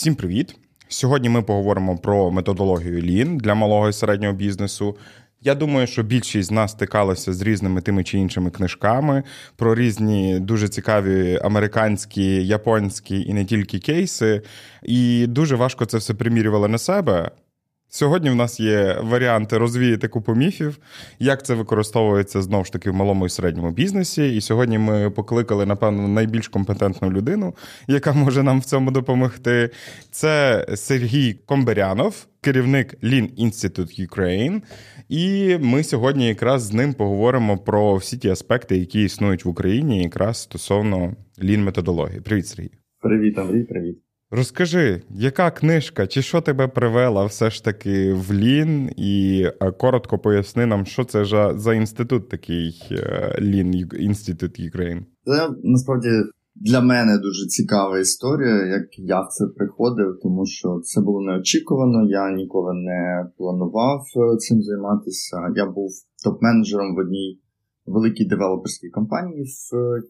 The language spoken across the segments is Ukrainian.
Всім привіт! Сьогодні ми поговоримо про методологію Lean для малого і середнього бізнесу. Я думаю, що більшість з нас стикалася з різними тими чи іншими книжками про різні дуже цікаві американські, японські і не тільки кейси. І дуже важко це все примірювали на себе. Сьогодні в нас є варіанти розвіяти купу міфів, як це використовується знову ж таки в малому і середньому бізнесі. І сьогодні ми покликали, напевно, найбільш компетентну людину, яка може нам в цьому допомогти. Це Сергій Комберянов, керівник Lean Institute Ukraine. І ми сьогодні якраз з ним поговоримо про всі ті аспекти, які існують в Україні, якраз стосовно Lean методології. Привіт, Сергій. Привіт, Андрій, привіт. Розкажи, яка книжка, чи що тебе привела все ж таки в Лін, і коротко поясни нам, що це за за інститут такий Лін Інститут Ukraine? Це насправді для мене дуже цікава історія, як я в це приходив, тому що це було неочікувано. Я ніколи не планував е, цим займатися. Я був топ-менеджером в одній великій девелоперській компанії в е,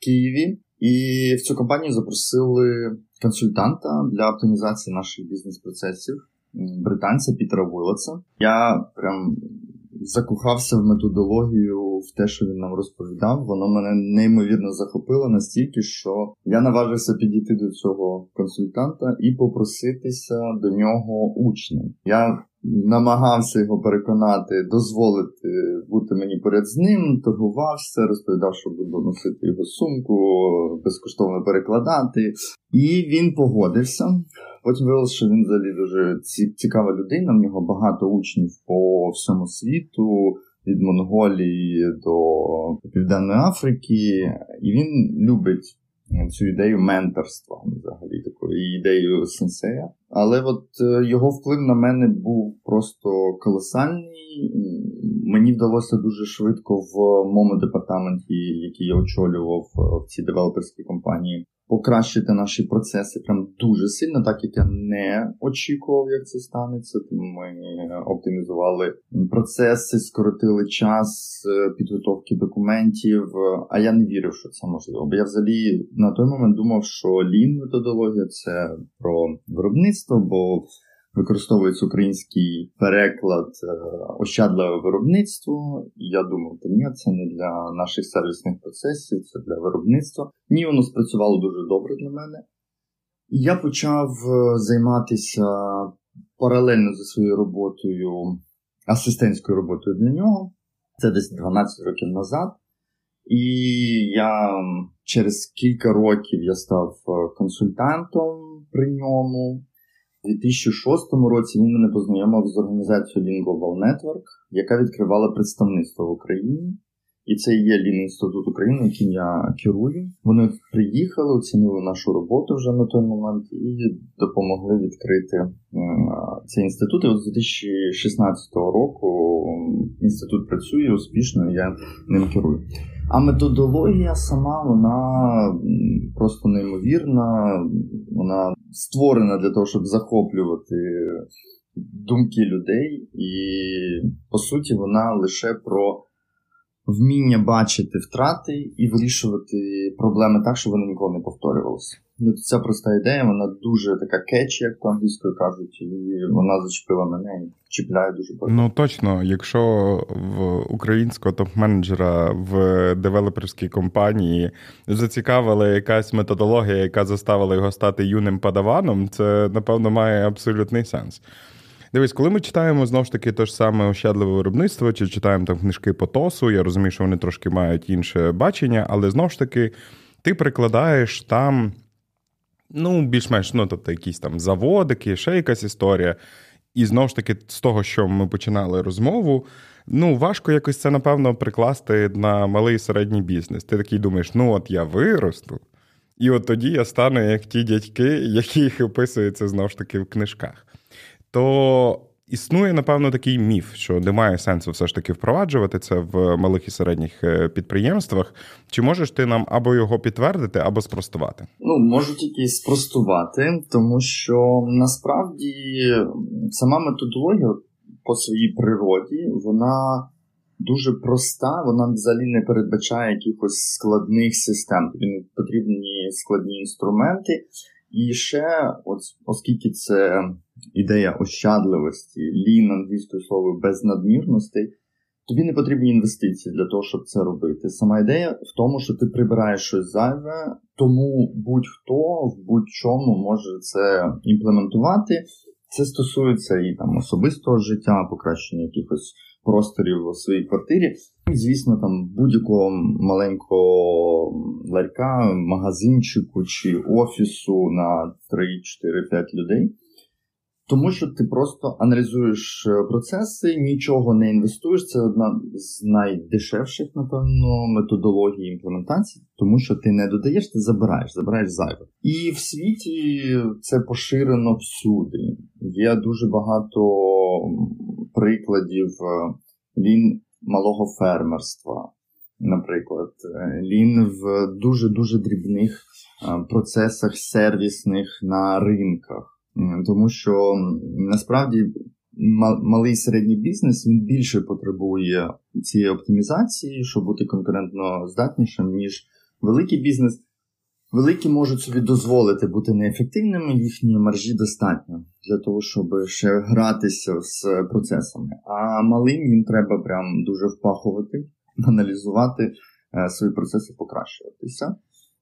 Києві, і в цю компанію запросили консультанта для оптимізації наших бізнес-процесів, британця Пітера Вилоца. Я прям закохався в методологію, в те, що він нам розповідав. Воно мене неймовірно захопило настільки, що я наважився підійти до цього консультанта і попроситися до нього учнем. Я намагався його переконати, дозволити бути мені поряд з ним, торгувався, розповідав, що буду носити його сумку, безкоштовно перекладати. І він погодився. Потім виявилося, що він взагалі дуже цікава людина. В нього багато учнів по всьому світу. Від Монголії до Південної Африки, і він любить цю ідею менторства, взагалі такою ідею сенсея. Але от е, його вплив на мене був просто колосальний. Мені вдалося дуже швидко в моєму департаменті, який я очолював е, в цій девелоперській компанії, покращити наші процеси прям дуже сильно, так як я не очікував, як це станеться. Ми оптимізували процеси, скоротили час е, підготовки документів. А я не вірив, що це можливо. Бо я взагалі на той момент думав, що лін методологія це про виробництво, бо використовується український переклад е, ощадливе виробництво. І я думав, та ні, це не для наших сервісних процесів, це для виробництва. Ні, воно спрацювало дуже добре для мене. Я почав е, займатися паралельно зі своєю роботою, асистентською роботою для нього. Це десь 12 років назад. І я через кілька років я став е, консультантом при ньому. У 2006 році він мене познайомив з організацією Lean Global Network, яка відкривала представництво в Україні. І це є Lean Інститут України, яким я керую. Вони приїхали, оцінили нашу роботу вже на той момент і допомогли відкрити цей інститут. І от з 2016 року інститут працює успішно, я ним керую. А методологія сама, вона просто неймовірна, вона створена для того, щоб захоплювати думки людей, і по суті, вона лише про вміння бачити втрати і вирішувати проблеми так, щоб вони ніколи не повторювалися. Ну, ця проста ідея, вона дуже така кетчі, як по англійською кажуть, і вона зачепила мене і чіпляє дуже багато. Ну точно, якщо в українського топ-менеджера в девелоперській компанії зацікавила якась методологія, яка заставила його стати юним падаваном, це напевно має абсолютний сенс. Дивись, коли ми читаємо знову ж таки те ж саме ощадливе виробництво, чи читаємо там книжки по ТОСу, я розумію, що вони трошки мають інше бачення, але знову ж таки ти прикладаєш там. Ну, більш-менш, ну, тобто, якісь там заводики, ще якась історія. І знову ж таки, з того, що ми починали розмову, ну, важко якось це, напевно, прикласти на малий і середній бізнес. Ти такий думаєш, ну от я виросту, і от тоді я стану як ті дядьки, яких описуються знову ж таки в книжках то існує, напевно, такий міф, що немає сенсу все ж таки впроваджувати це в малих і середніх е, підприємствах. Чи можеш ти нам або його підтвердити, або спростувати? Ну, можу тільки спростувати, тому що насправді сама методологія по своїй природі, вона. Дуже проста, вона взагалі не передбачає якихось складних систем. Тобі потрібні складні інструменти. І ще, от, оскільки це ідея ощадливості, лін англійською словою без надмірностей, тобі не потрібні інвестиції для того, щоб це робити. Сама ідея в тому, що ти прибираєш щось зайве, тому будь-хто в будь-чому може це імплементувати. Це стосується і там особистого життя, покращення якихось просторів у своїй квартирі. І, звісно, там будь-якого маленького ларька, магазинчику чи офісу на 3-4-5 людей. Тому що ти просто аналізуєш е, процеси, нічого не інвестуєш. Це одна з найдешевших, напевно, методологій імплементації, тому що ти не додаєш, ти забираєш, забираєш зайве. І в світі це поширено всюди. Є дуже багато прикладів е, лін малого фермерства, наприклад, е, лін в дуже дуже дрібних процесах сервісних на ринках. Тому що насправді малий і середній бізнес він більше потребує цієї оптимізації, щоб бути конкурентно здатнішим, ніж великий бізнес. Великі можуть собі дозволити бути неефективними, їхні маржі достатньо для того, щоб ще гратися з процесами. А малим їм треба прям дуже впахувати, аналізувати е, свої процеси, покращуватися.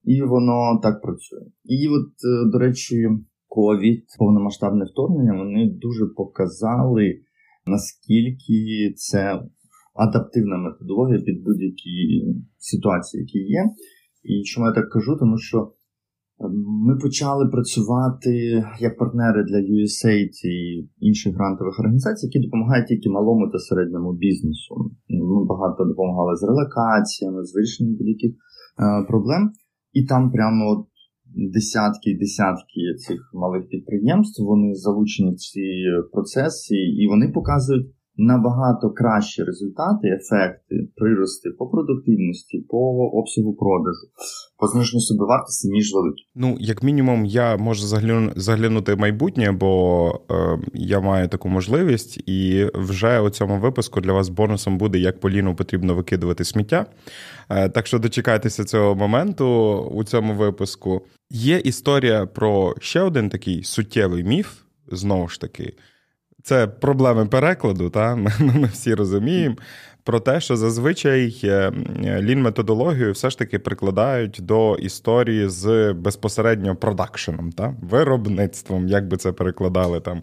І воно так працює. І от, е, до речі, ковід, повномасштабне вторгнення, вони дуже показали, наскільки це адаптивна методологія під будь-які ситуації, які є. І чому я так кажу? Тому що ем, ми почали працювати як партнери для USAID і інших грантових організацій, які допомагають тільки малому та середньому бізнесу. Ми багато допомагали з релокаціями, з вирішенням будь-яких е, проблем. І там прямо десятки і десятки цих малих підприємств, вони залучені в ці процеси, і вони показують набагато кращі результати, ефекти, прирости по продуктивності, по обсягу продажу, по зниженню собівартості, ніж великі. Ну, як мінімум, я можу загляну, заглянути в майбутнє, бо е, я маю таку можливість, і вже у цьому випуску для вас бонусом буде, як Поліну потрібно викидувати сміття. Е, так що дочекайтеся цього моменту у цьому випуску. Є історія про ще один такий суттєвий міф, знову ж таки. Це проблеми перекладу, та ми, ми всі розуміємо про те, що зазвичай е, лін-методологію все ж таки прикладають до історії з безпосередньо продакшеном, та виробництвом, як би це перекладали там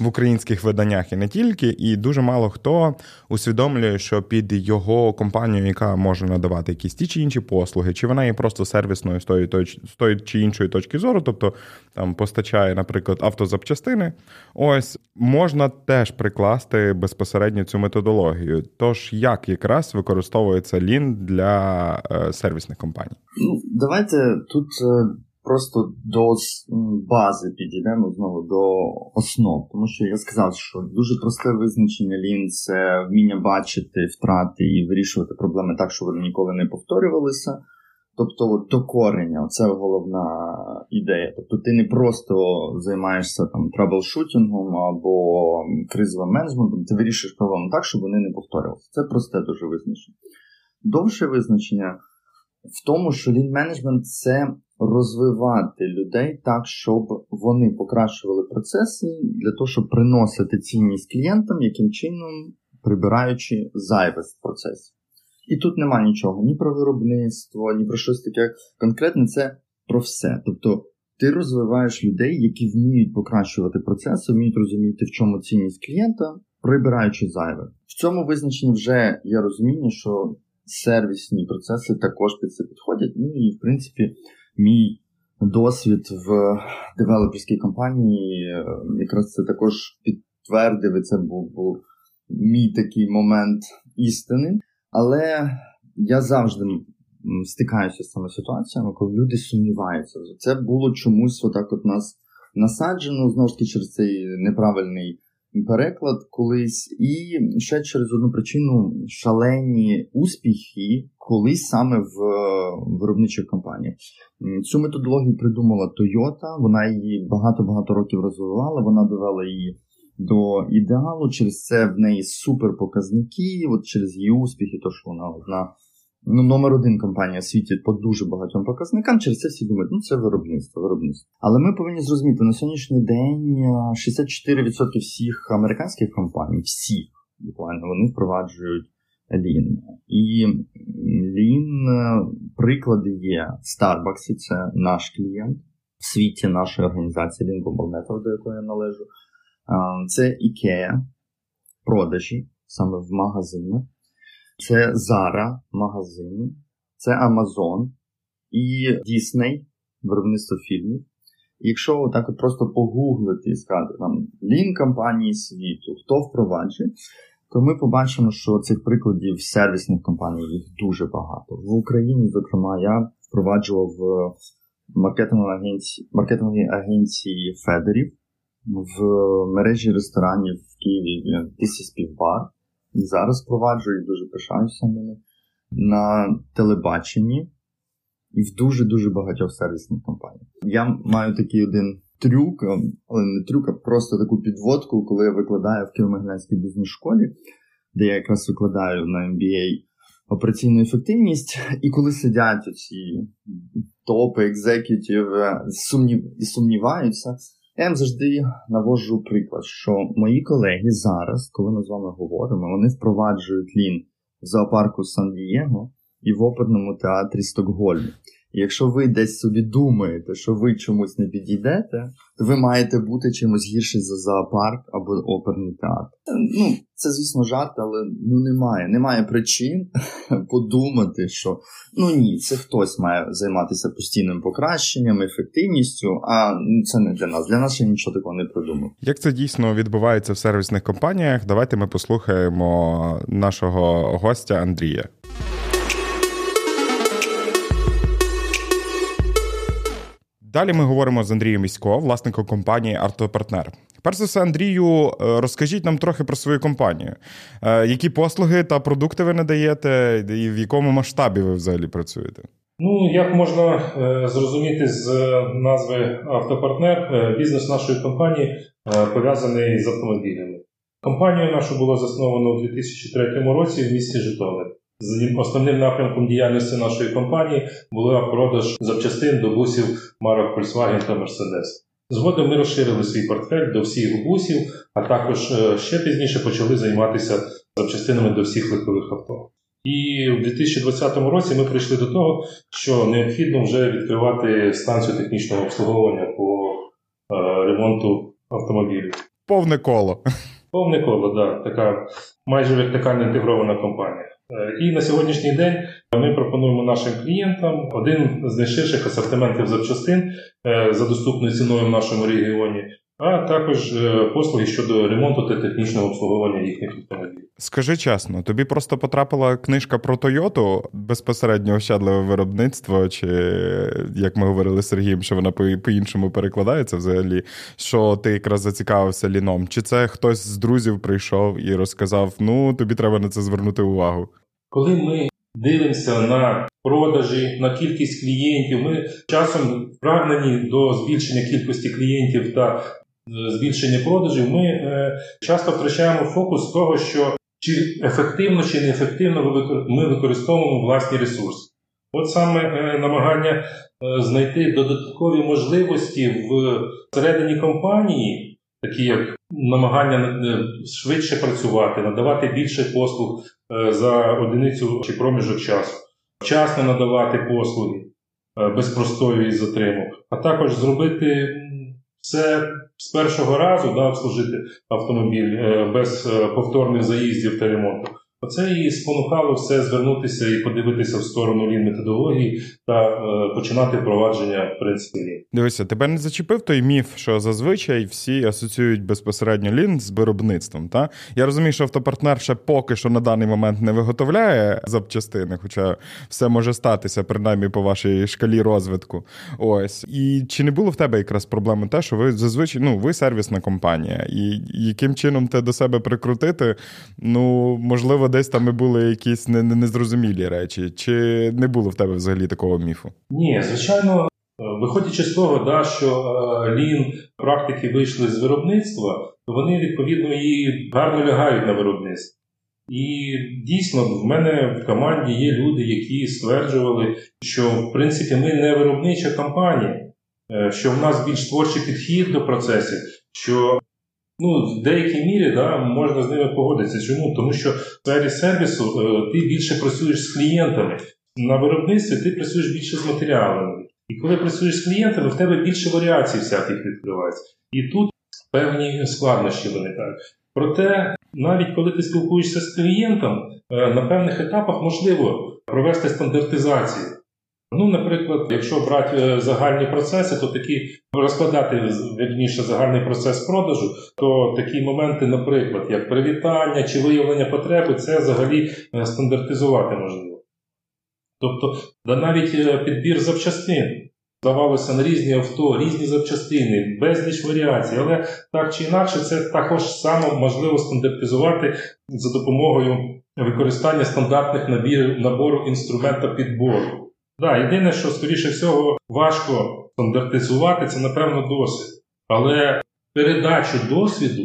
в українських виданнях і не тільки. І дуже мало хто усвідомлює, що під його компанію, яка може надавати якісь ті чи інші послуги, чи вона є просто сервісною з тої, з тої чи іншої точки зору, тобто там постачає, наприклад, автозапчастини, ось можна теж прикласти безпосередньо цю методологію. Тож як якраз використовується лін для е, сервісних компаній? Ну, Давайте тут е, просто до бази підійдемо знову до основ, тому що я сказав, що дуже просте визначення лін це вміння бачити втрати і вирішувати проблеми так, щоб вони ніколи не повторювалися. Тобто до корення, це головна ідея. Тобто ти не просто займаєшся там траблшутінгом або кризовим менеджментом, ти вирішуєш проблему так, щоб вони не повторювалися. Це просте дуже визначення. Довше визначення в тому, що лін менеджмент це розвивати людей так, щоб вони покращували процеси для того, щоб приносити цінність клієнтам, яким чином прибираючи зайве з процесів. І тут нема нічого ні про виробництво, ні про щось таке конкретне, це про все. Тобто ти розвиваєш людей, які вміють покращувати процеси, вміють розуміти, в чому цінність клієнта, прибираючи зайве. В цьому визначенні вже є розуміння, що сервісні процеси також під це підходять. Ну і в принципі, мій досвід в девелоперській компанії е, якраз це також підтвердив, і це був, був мій такий момент істини. Але я завжди стикаюся з цими ситуаціями, коли люди сумніваються. Це було чомусь отак от нас насаджено, знову ж таки, через цей неправильний переклад колись. І ще через одну причину шалені успіхи колись саме в виробничих компаніях. Цю методологію придумала Toyota, вона її багато-багато років розвивала, вона довела її до ідеалу. Через це в неї супер показники, от через її успіхи, то що вона одна ну, номер один компанія в світі по дуже багатьом показникам. Через це всі думають, ну це виробництво, виробництво. Але ми повинні зрозуміти на сьогоднішній день 64% всіх американських компаній, всіх буквально вони впроваджують Лін. І Лін приклади є в Starbucks, це наш клієнт в світі нашої організації Lean Global до якої я належу. Це IKEA, продажі саме в магазинах. Це Zara магазин, це Amazon і Disney, виробництво фільмів. Якщо так от просто погуглити і сказати там лін компанії світу, хто впроваджує, то ми побачимо, що цих прикладів сервісних компаній їх дуже багато. В Україні, зокрема, я впроваджував в маркетинговій агенції, маркетинговій агенції Федерів в мережі ресторанів в Києві Тисі Співбар. І зараз впроваджую і дуже пишаюся ними на телебаченні і в дуже-дуже багатьох сервісних компаніях. Я маю такий один трюк, але не трюк, а просто таку підводку, коли я викладаю в Києво-Могилянській бізнес-школі, де я якраз викладаю на MBA операційну ефективність, і коли сидять оці топи, екзекютиви сумнів, і сумніваються, я їм завжди наводжу приклад, що мої колеги зараз, коли ми з вами говоримо, вони впроваджують лін в зоопарку Сан-Дієго і в оперному театрі Стокгольму якщо ви десь собі думаєте, що ви чомусь не підійдете, то ви маєте бути чимось гірше за зоопарк або оперний театр. Ну, це, звісно, жарт, але ну немає. Немає причин подумати, що ну ні, це хтось має займатися постійним покращенням, ефективністю, а ну, це не для нас. Для нас ще нічого такого не придумав. Як це дійсно відбувається в сервісних компаніях? Давайте ми послухаємо нашого гостя Андрія. Далі ми говоримо з Андрієм Місько, власником компанії Артопартнер. Перш за все, Андрію, е, розкажіть нам трохи про свою компанію. Е, які послуги та продукти ви надаєте, і в якому масштабі ви взагалі працюєте? Ну, як можна е, зрозуміти з назви Автопартнер, бізнес нашої компанії пов'язаний з автомобілями. Компанію нашу було засновано у 2003 році в місті Житомир. Основним напрямком діяльності нашої компанії була продаж запчастин до бусів марок Volkswagen та Mercedes. Згодом ми розширили свій портфель до всіх бусів, а також е, ще пізніше почали займатися запчастинами до всіх легкових авто. І в 2020 році ми прийшли до того, що необхідно вже відкривати станцію технічного обслуговування по е, ремонту автомобілів. Повне коло. Повне коло, так. Така майже вертикально інтегрована компанія. Е, і на сьогоднішній день ми пропонуємо нашим клієнтам один з найширших асортиментів запчастин е, за доступною ціною в нашому регіоні, а також е, послуги щодо ремонту та технічного обслуговування їхніх автомобілів. Скажи чесно, тобі просто потрапила книжка про Тойоту безпосередньо ощадливе виробництво, чи як ми говорили з Сергієм, що вона по-іншому перекладається взагалі, що ти якраз зацікавився ліном? Чи це хтось з друзів прийшов і розказав: ну тобі треба на це звернути увагу? Коли ми дивимося на продажі, на кількість клієнтів, ми часом прагнені до збільшення кількості клієнтів та збільшення продажів, ми е, часто втрачаємо фокус того, що чи ефективно чи неефективно ми використовуємо власні ресурси. От саме е, намагання знайти додаткові можливості в середині компанії, такі як намагання швидше працювати, надавати більше послуг Е, за одиницю чи проміжок часу, вчасно надавати послуги е, без простою і затримок, а також зробити все з першого разу да, обслужити автомобіль е, без повторних заїздів та ремонту. Оце і спонукало все звернутися і подивитися в сторону лін методології та е, починати впровадження в принципі. Дивися, тебе не зачепив той міф, що зазвичай всі асоціюють безпосередньо лін з виробництвом. Та я розумію, що автопартнер ще поки що на даний момент не виготовляє запчастини, хоча все може статися, принаймні по вашій шкалі розвитку. Ось і чи не було в тебе якраз проблеми те, що ви зазвичай ну ви сервісна компанія, і яким чином те до себе прикрутити? Ну можливо десь там і були якісь незрозумілі речі, чи не було в тебе взагалі такого міфу? Ні, звичайно, виходячи з того, да, що е, лін практики вийшли з виробництва, то вони відповідно і гарно лягають на виробництво. І дійсно в мене в команді є люди, які стверджували, що в принципі ми не виробнича компанія, е, що в нас більш творчий підхід до процесів, що ну, в деякій мірі да, можна з ними погодитися. Чому? Тому що в сфері сервісу е, ти більше працюєш з клієнтами. На виробництві ти працюєш більше з матеріалами. І коли працюєш з клієнтами, в тебе більше варіацій всяких відкривається. І тут певні складнощі виникають. Проте, навіть коли ти спілкуєшся з клієнтом, е, на певних етапах можливо провести стандартизацію. Ну, наприклад, якщо брати е, загальні процеси, то такі розкладати верніше загальний процес продажу, то такі моменти, наприклад, як привітання чи виявлення потреби, це взагалі е, стандартизувати можливо. Тобто, да навіть підбір запчастин Здавалося на різні авто, різні запчастини, безліч варіацій, але так чи інакше, це також само можливо стандартизувати за допомогою використання стандартних набірів набору інструмента підбору. Да, Єдине, що, скоріше всього, важко стандартизувати, це, напевно, досвід. Але передачу досвіду,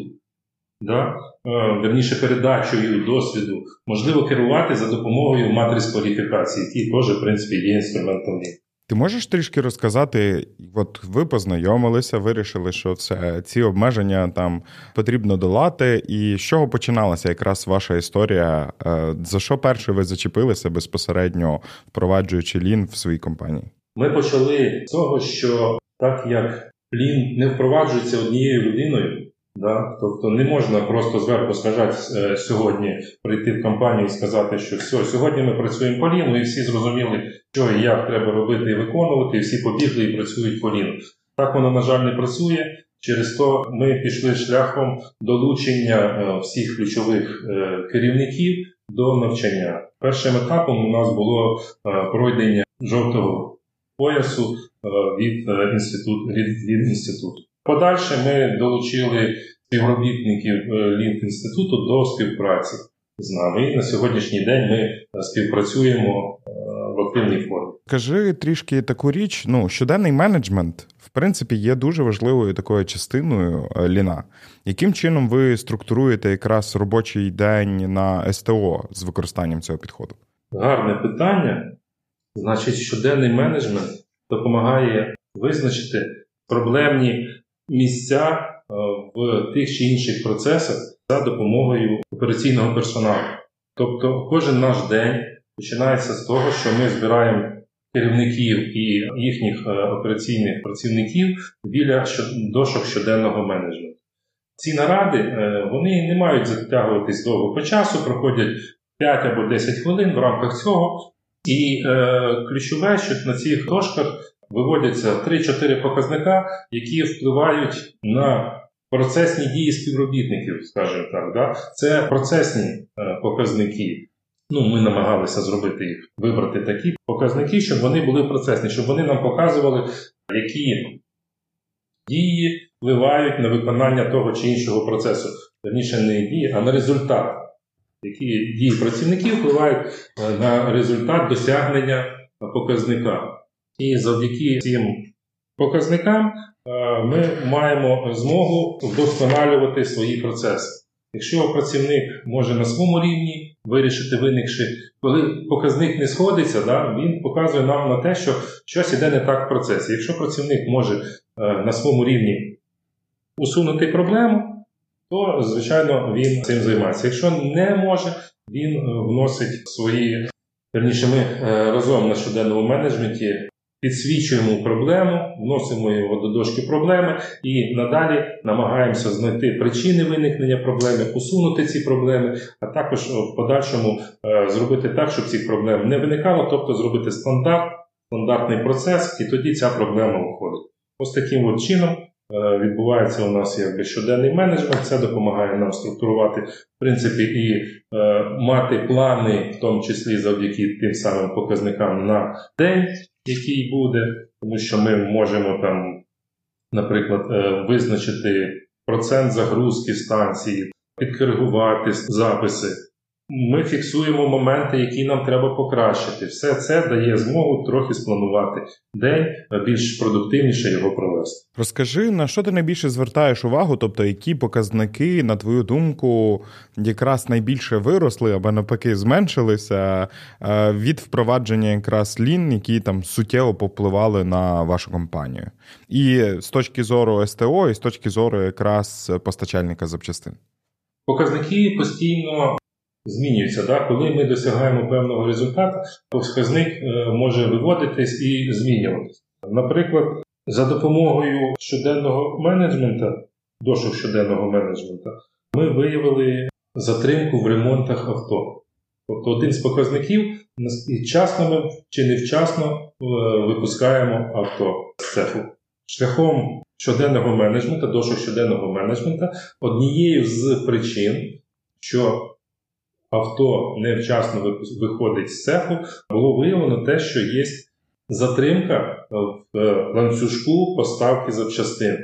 да, е, верніше передачею досвіду, можливо керувати за допомогою матриць кваліфікації, які теж, в принципі, є інструментом. Ти можеш трішки розказати, от ви познайомилися, вирішили, що це ці обмеження там потрібно долати, і з чого починалася якраз ваша історія? Е, за що перше ви зачепилися безпосередньо впроваджуючи лін в своїй компанії? Ми почали з того, що так як лін не впроваджується однією людиною, Да? Тобто не можна просто зверху сказати е, сьогодні прийти в компанію і сказати, що все, сьогодні ми працюємо по ліну, і всі зрозуміли, що і як треба робити і виконувати, і всі побігли і працюють по ліну. Так воно, на жаль, не працює. Через то ми пішли шляхом долучення е, всіх ключових е, керівників до навчання. Першим етапом у нас було пройдення жовтого поясу від інституту. Від інституту. Подальше ми долучили співробітників е, Лінк-інституту до співпраці з нами. І на сьогоднішній день ми е, співпрацюємо е, в активній формі. Кажи трішки таку річ. Ну, щоденний менеджмент, в принципі, є дуже важливою такою частиною ліна. Яким чином ви структуруєте якраз робочий день на СТО з використанням цього підходу? Гарне питання. Значить, щоденний менеджмент допомагає визначити проблемні місця е, в тих чи інших процесах за допомогою операційного персоналу. Тобто кожен наш день починається з того, що ми збираємо керівників і їхніх е, операційних працівників біля дошок щоденного менеджменту. Ці наради е, вони не мають затягуватись довго по часу, проходять 5 або 10 хвилин в рамках цього. І е, ключове, що на цих дошках виводяться 3-4 показника, які впливають на процесні дії співробітників, скажімо так. Да? Це процесні е, показники. Ну, Ми намагалися зробити їх, вибрати такі показники, щоб вони були процесні, щоб вони нам показували, які дії впливають на виконання того чи іншого процесу. Верніше, не дії, а на результат. Які дії працівників впливають е, на результат досягнення показника. І завдяки цим показникам е, ми маємо змогу вдосконалювати свої процеси. Якщо працівник може на своєму рівні вирішити, виникши, коли показник не сходиться, да, він показує нам на те, що щось іде не так в процесі. Якщо працівник може е, на своєму рівні усунути проблему, то, звичайно, він цим займається. Якщо не може, він е, вносить свої, верніше, ми разом на щоденному менеджменті підсвічуємо проблему, вносимо його до дошки проблеми і надалі намагаємося знайти причини виникнення проблеми, усунути ці проблеми, а також в подальшому е, зробити так, щоб цих проблем не виникало, тобто зробити стандарт, стандартний процес, і тоді ця проблема виходить. Ось таким от чином. Е, відбувається у нас якби щоденний менеджмент, це допомагає нам структурувати, в принципі, і е, мати плани, в тому числі завдяки тим самим показникам на день, який буде, тому що ми можемо там, наприклад, е, визначити процент загрузки станції, підкоригувати записи. Ми фіксуємо моменти, які нам треба покращити. Все це дає змогу трохи спланувати день, більш продуктивніше його провести. Розкажи, на що ти найбільше звертаєш увагу, тобто які показники, на твою думку, якраз найбільше виросли або навпаки зменшилися е, від впровадження якраз лін, які там суттєво попливали на вашу компанію, і з точки зору СТО, і з точки зору якраз постачальника запчастин. Показники постійно змінюються. Да? Коли ми досягаємо певного результату, показник е, може виводитись і змінюватись. Наприклад, за допомогою щоденного менеджменту, дошок щоденного менеджменту, ми виявили затримку в ремонтах авто. Тобто один з показників вчасно ми чи невчасно е, випускаємо авто з цеху. Шляхом щоденного менеджменту, дошок щоденного менеджменту, однією з причин, що авто невчасно виходить з цеху, було виявлено те, що є затримка в е, ланцюжку поставки запчастин.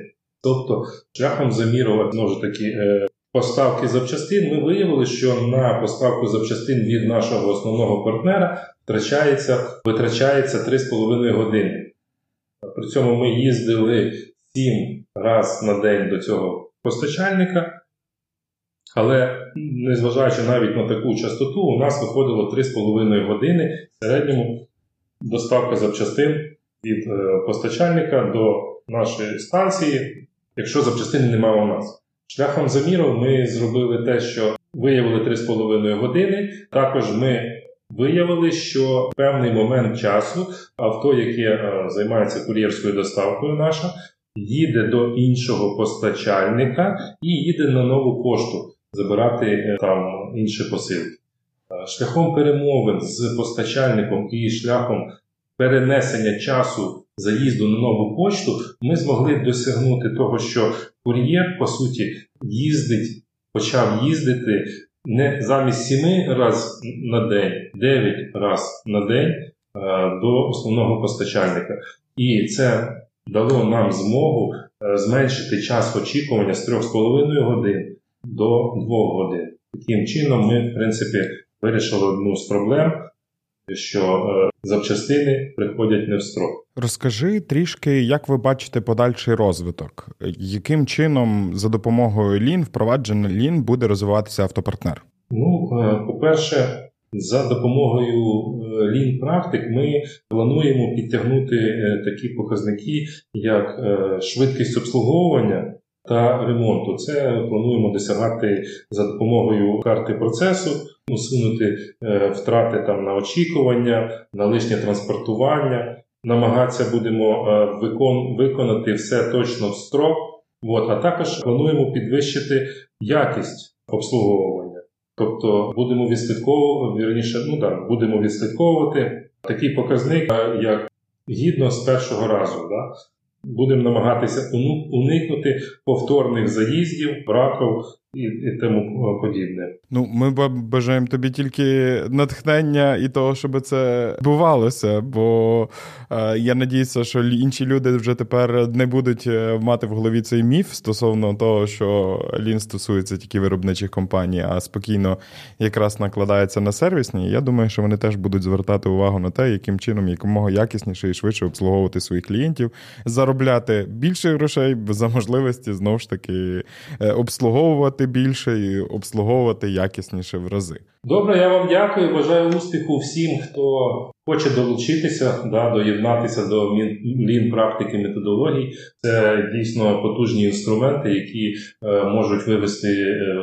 Тобто, шляхом заміру знову ж таки е, поставки запчастин, ми виявили, що на поставку запчастин від нашого основного партнера втрачається, витрачається 3,5 години. При цьому ми їздили 7 разів на день до цього постачальника. Але незважаючи навіть на таку частоту, у нас виходило 3,5 години в середньому доставка запчастин від е, постачальника до нашої станції, якщо запчастини немає у нас. Шляхом заміру ми зробили те, що виявили 3,5 години. Також ми виявили, що в певний момент часу авто, яке е, займається кур'єрською доставкою, наша, їде до іншого постачальника і їде на нову пошту забирати е, там інші посилки. Е, шляхом перемовин з постачальником і шляхом перенесення часу заїзду на нову пошту ми змогли досягнути того, що кур'єр, по суті, їздить, почав їздити не замість 7 разів на день, 9 разів на день е, до основного постачальника. І це дало нам змогу зменшити час очікування з 3,5 годин до 2 годин. Таким чином, ми, в принципі, вирішили одну з проблем, що е, запчастини приходять не в строк. Розкажи трішки, як ви бачите подальший розвиток, яким чином за допомогою Лін впровадження Лін буде розвиватися автопартнер? Ну, е, по-перше, за допомогою е, практик ми плануємо підтягнути такі показники, як швидкість обслуговування та ремонту. Це плануємо досягати за допомогою карти процесу, усунути е, втрати там на очікування, на лишнє транспортування. Намагатися будемо е, викон, виконати все точно в строк. От, а також плануємо підвищити якість обслуговування. Тобто будемо відслідковувати, вірніше, ну так, будемо відслідковувати такий показник, е, як гідно з першого разу. Да? Будемо намагатися уникнути повторних заїздів, браків і тому е, подібне. Ну, ми бажаємо тобі тільки натхнення і того, щоб це бувалося. Бо е, я надіюся, що інші люди вже тепер не будуть е, мати в голові цей міф стосовно того, що лін стосується тільки виробничих компаній, а спокійно якраз накладається на сервісні. Я думаю, що вони теж будуть звертати увагу на те, яким чином якомога якісніше і швидше обслуговувати своїх клієнтів, заробляти більше грошей за можливості знову ж таки е, обслуговувати заробляти більше і обслуговувати якісніше в рази. Добре, я вам дякую. Бажаю успіху всім, хто хоче долучитися, да, доєднатися до лін практики методологій. Це дійсно потужні інструменти, які е, можуть вивести е,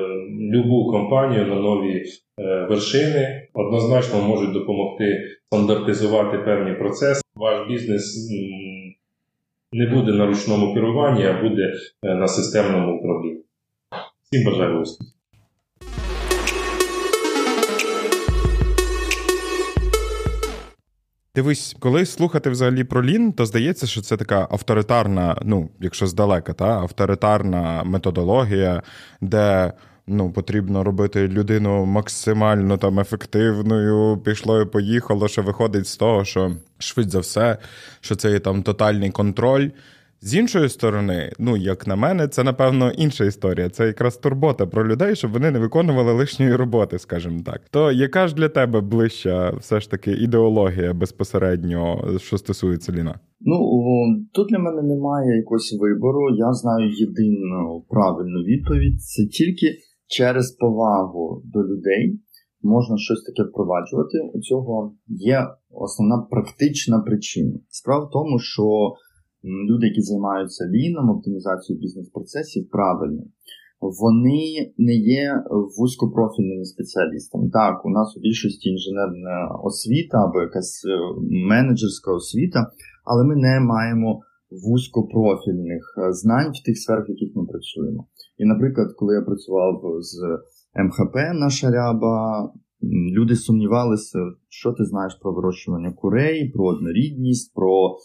любу компанію на нові е, вершини. Однозначно можуть допомогти стандартизувати певні процеси. Ваш бізнес. Не буде на ручному керуванні, а буде е, на системному управлінні. Всім бажаю успіху. Дивись, коли слухати взагалі про Лін, то здається, що це така авторитарна, ну, якщо здалека, та авторитарна методологія, де ну, потрібно робити людину максимально там ефективною, пішло і поїхало, що виходить з того, що швидше за все, що це є там тотальний контроль З іншої сторони, ну як на мене, це напевно інша історія. Це якраз турбота про людей, щоб вони не виконували лишньої роботи, скажімо так. То яка ж для тебе ближча все ж таки ідеологія безпосередньо, що стосується Ліна? Ну тут для мене немає якогось вибору. Я знаю єдину правильну відповідь. Це тільки через повагу до людей можна щось таке впроваджувати. У цього є основна практична причина. Справа в тому, що люди, які займаються ліном, оптимізацією бізнес-процесів, правильно, вони не є вузькопрофільними спеціалістами. Так, у нас у більшості інженерна освіта або якась е, менеджерська освіта, але ми не маємо вузькопрофільних е, знань в тих сферах, в яких ми працюємо. І, наприклад, коли я працював з МХП наша ряба, люди сумнівалися, що ти знаєш про вирощування курей, про однорідність, про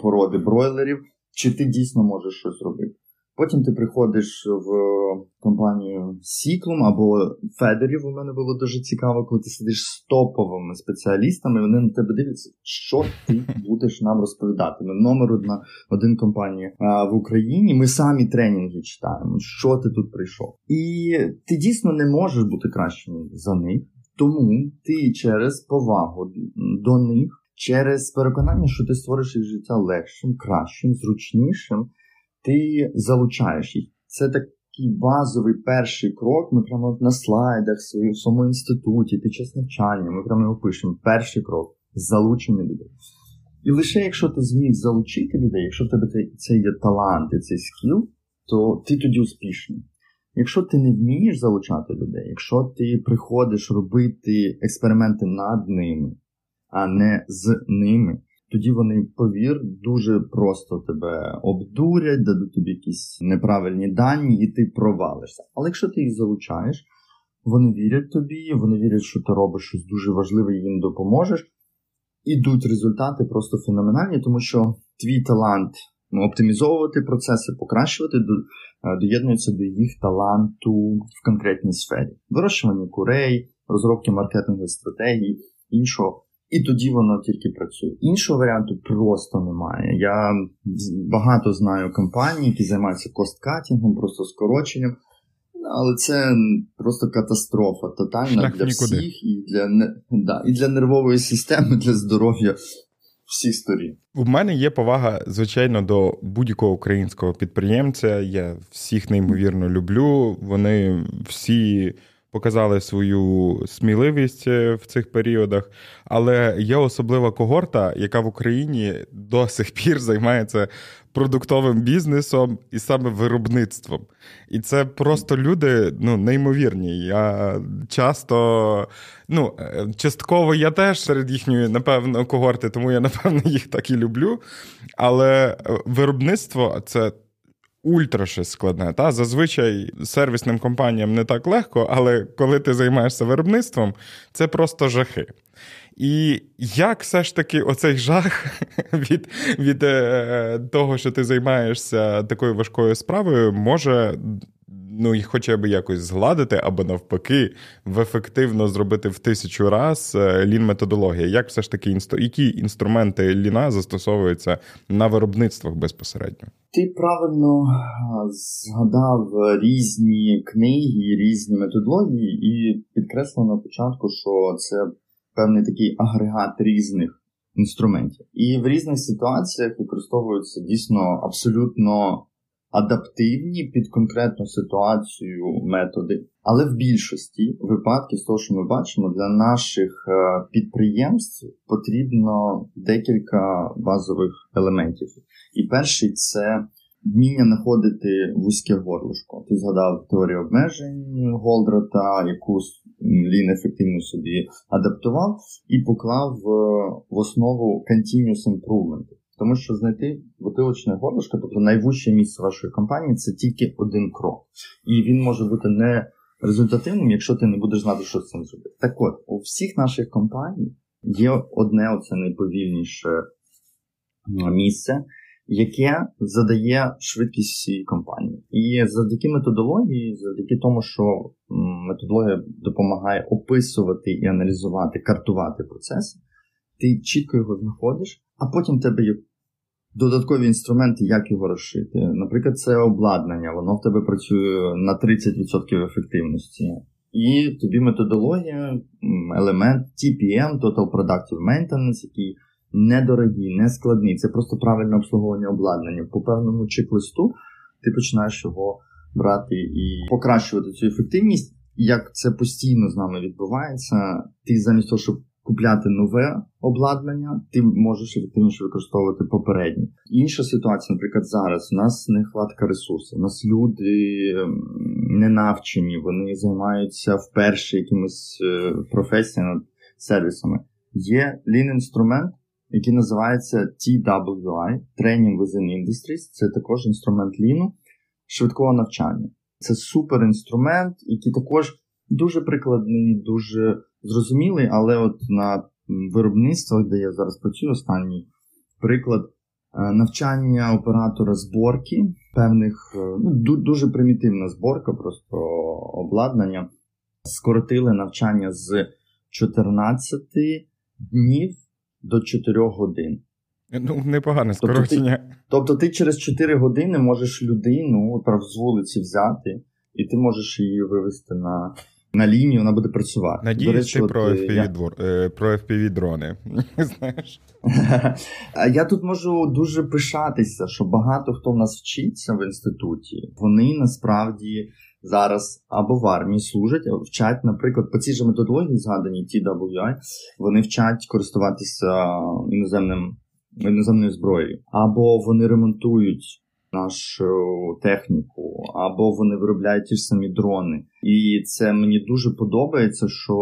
породи бройлерів, чи ти дійсно можеш щось робити. Потім ти приходиш в компанію Сіклум або Федерів. У мене було дуже цікаво, коли ти сидиш з топовими спеціалістами, вони на тебе дивляться, що ти будеш нам розповідати. Ми номер одна один компанія в Україні. Ми самі тренінги читаємо. Що ти тут прийшов? І ти дійсно не можеш бути кращим за них, тому ти через повагу до них через переконання, що ти створиш їх життя легшим, кращим, зручнішим, ти залучаєш їх. Це такий базовий перший крок. Ми прямо на слайдах в своєму інституті, під час навчання, ми прямо його пишемо. Перший крок залучення людей. І лише якщо ти зміг залучити людей, якщо в тебе це є талант і цей скіл, то ти тоді успішний. Якщо ти не вмієш залучати людей, якщо ти приходиш робити експерименти над ними, а не з ними. Тоді вони, повір, дуже просто тебе обдурять, дадуть тобі якісь неправильні дані, і ти провалишся. Але якщо ти їх залучаєш, вони вірять тобі, вони вірять, що ти робиш щось дуже важливе і їм допоможеш. Ідуть результати просто феноменальні, тому що твій талант ну, оптимізовувати процеси, покращувати, е, доєднується до їх таланту в конкретній сфері. Вирощування курей, розробки маркетингових стратегій, іншого. І тоді воно тільки працює. Іншого варіанту просто немає. Я багато знаю компаній, які займаються косткатінгом, просто скороченням. Але це просто катастрофа тотальна Шлях для нікуди. всіх, і для да, і для нервової системи, для здоров'я всіх сторін. У мене є повага, звичайно, до будь-якого українського підприємця. Я всіх неймовірно люблю. Вони всі показали свою сміливість е, в цих періодах. Але є особлива когорта, яка в Україні до сих пір займається продуктовим бізнесом і саме виробництвом. І це просто люди ну, неймовірні. Я часто, ну, е, частково я теж серед їхньої, напевно, когорти, тому я, напевно, їх так і люблю. Але е, виробництво це ультра щось складне. Та Зазвичай сервісним компаніям не так легко, але коли ти займаєшся виробництвом, це просто жахи. І як все ж таки оцей жах від від е, того, що ти займаєшся такою важкою справою, може ну, їх хоча б якось згладити, або навпаки, в ефективно зробити в тисячу раз е, лін-методологія. Як все ж таки які інструменти ліна застосовуються на виробництвах безпосередньо? Ти правильно згадав різні книги, різні методології, і підкреслив на початку, що це певний такий агрегат різних інструментів. І в різних ситуаціях використовуються дійсно абсолютно адаптивні під конкретну ситуацію методи. Але в більшості випадків, з того, що ми бачимо, для наших е, підприємств потрібно декілька базових елементів. І перший це вміння знаходити вузьке горлишко. Ти згадав теорію обмежень Голдрата, яку Лін ефективно собі адаптував і поклав е, в основу continuous improvement. Тому що знайти бутилочне горлышко, тобто найвужче місце вашої компанії, це тільки один крок. І він може бути не результативним, якщо ти не будеш знати, що з цим зробити. Так от, у всіх наших компаній є одне оце найповільніше місце, яке задає швидкість всієї компанії. І завдяки методології, завдяки тому, що методологія допомагає описувати і аналізувати, картувати процеси, ти чітко його знаходиш, а потім тебе є додаткові інструменти, як його розшити. Наприклад, це обладнання, воно в тебе працює на 30% ефективності. І тобі методологія, елемент TPM, Total Productive Maintenance, який недорогий, не складний. Це просто правильне обслуговування обладнання. По певному чек-листу ти починаєш його брати і покращувати цю ефективність. Як це постійно з нами відбувається, ти замість того, щоб купляти нове обладнання, ти можеш ефективніше використовувати попереднє. Інша ситуація, наприклад, зараз у нас нехватка ресурсів. У нас люди ем, не навчені, вони займаються вперше якимись е, професіями, сервісами. Є lean інструмент, який називається TWI Training Within Industries. Це також інструмент ліну швидкого навчання. Це супер інструмент, який також дуже прикладний, дуже зрозумілий, але от на виробництвах, де я зараз працюю, останній приклад е, навчання оператора зборки певних, е, ну, дуже примітивна зборка, просто обладнання. Скоротили навчання з 14 днів до 4 годин. Ну, непогане скорочення. Тобто ти, тобто ти через 4 години можеш людину з вулиці взяти, і ти можеш її вивести на на лінію, вона буде працювати. Надіюсь, речі, ти про FPV, я... двор, е, про FPV дрони. Знаєш? Я тут можу дуже пишатися, що багато хто в нас вчиться в інституті, вони насправді. Зараз або в армії служать, вчать, наприклад, по цій же методології, згадані TWI, вони вчать користуватися іноземним іноземною зброєю, або вони ремонтують нашу техніку, або вони виробляють ті ж самі дрони. І це мені дуже подобається, що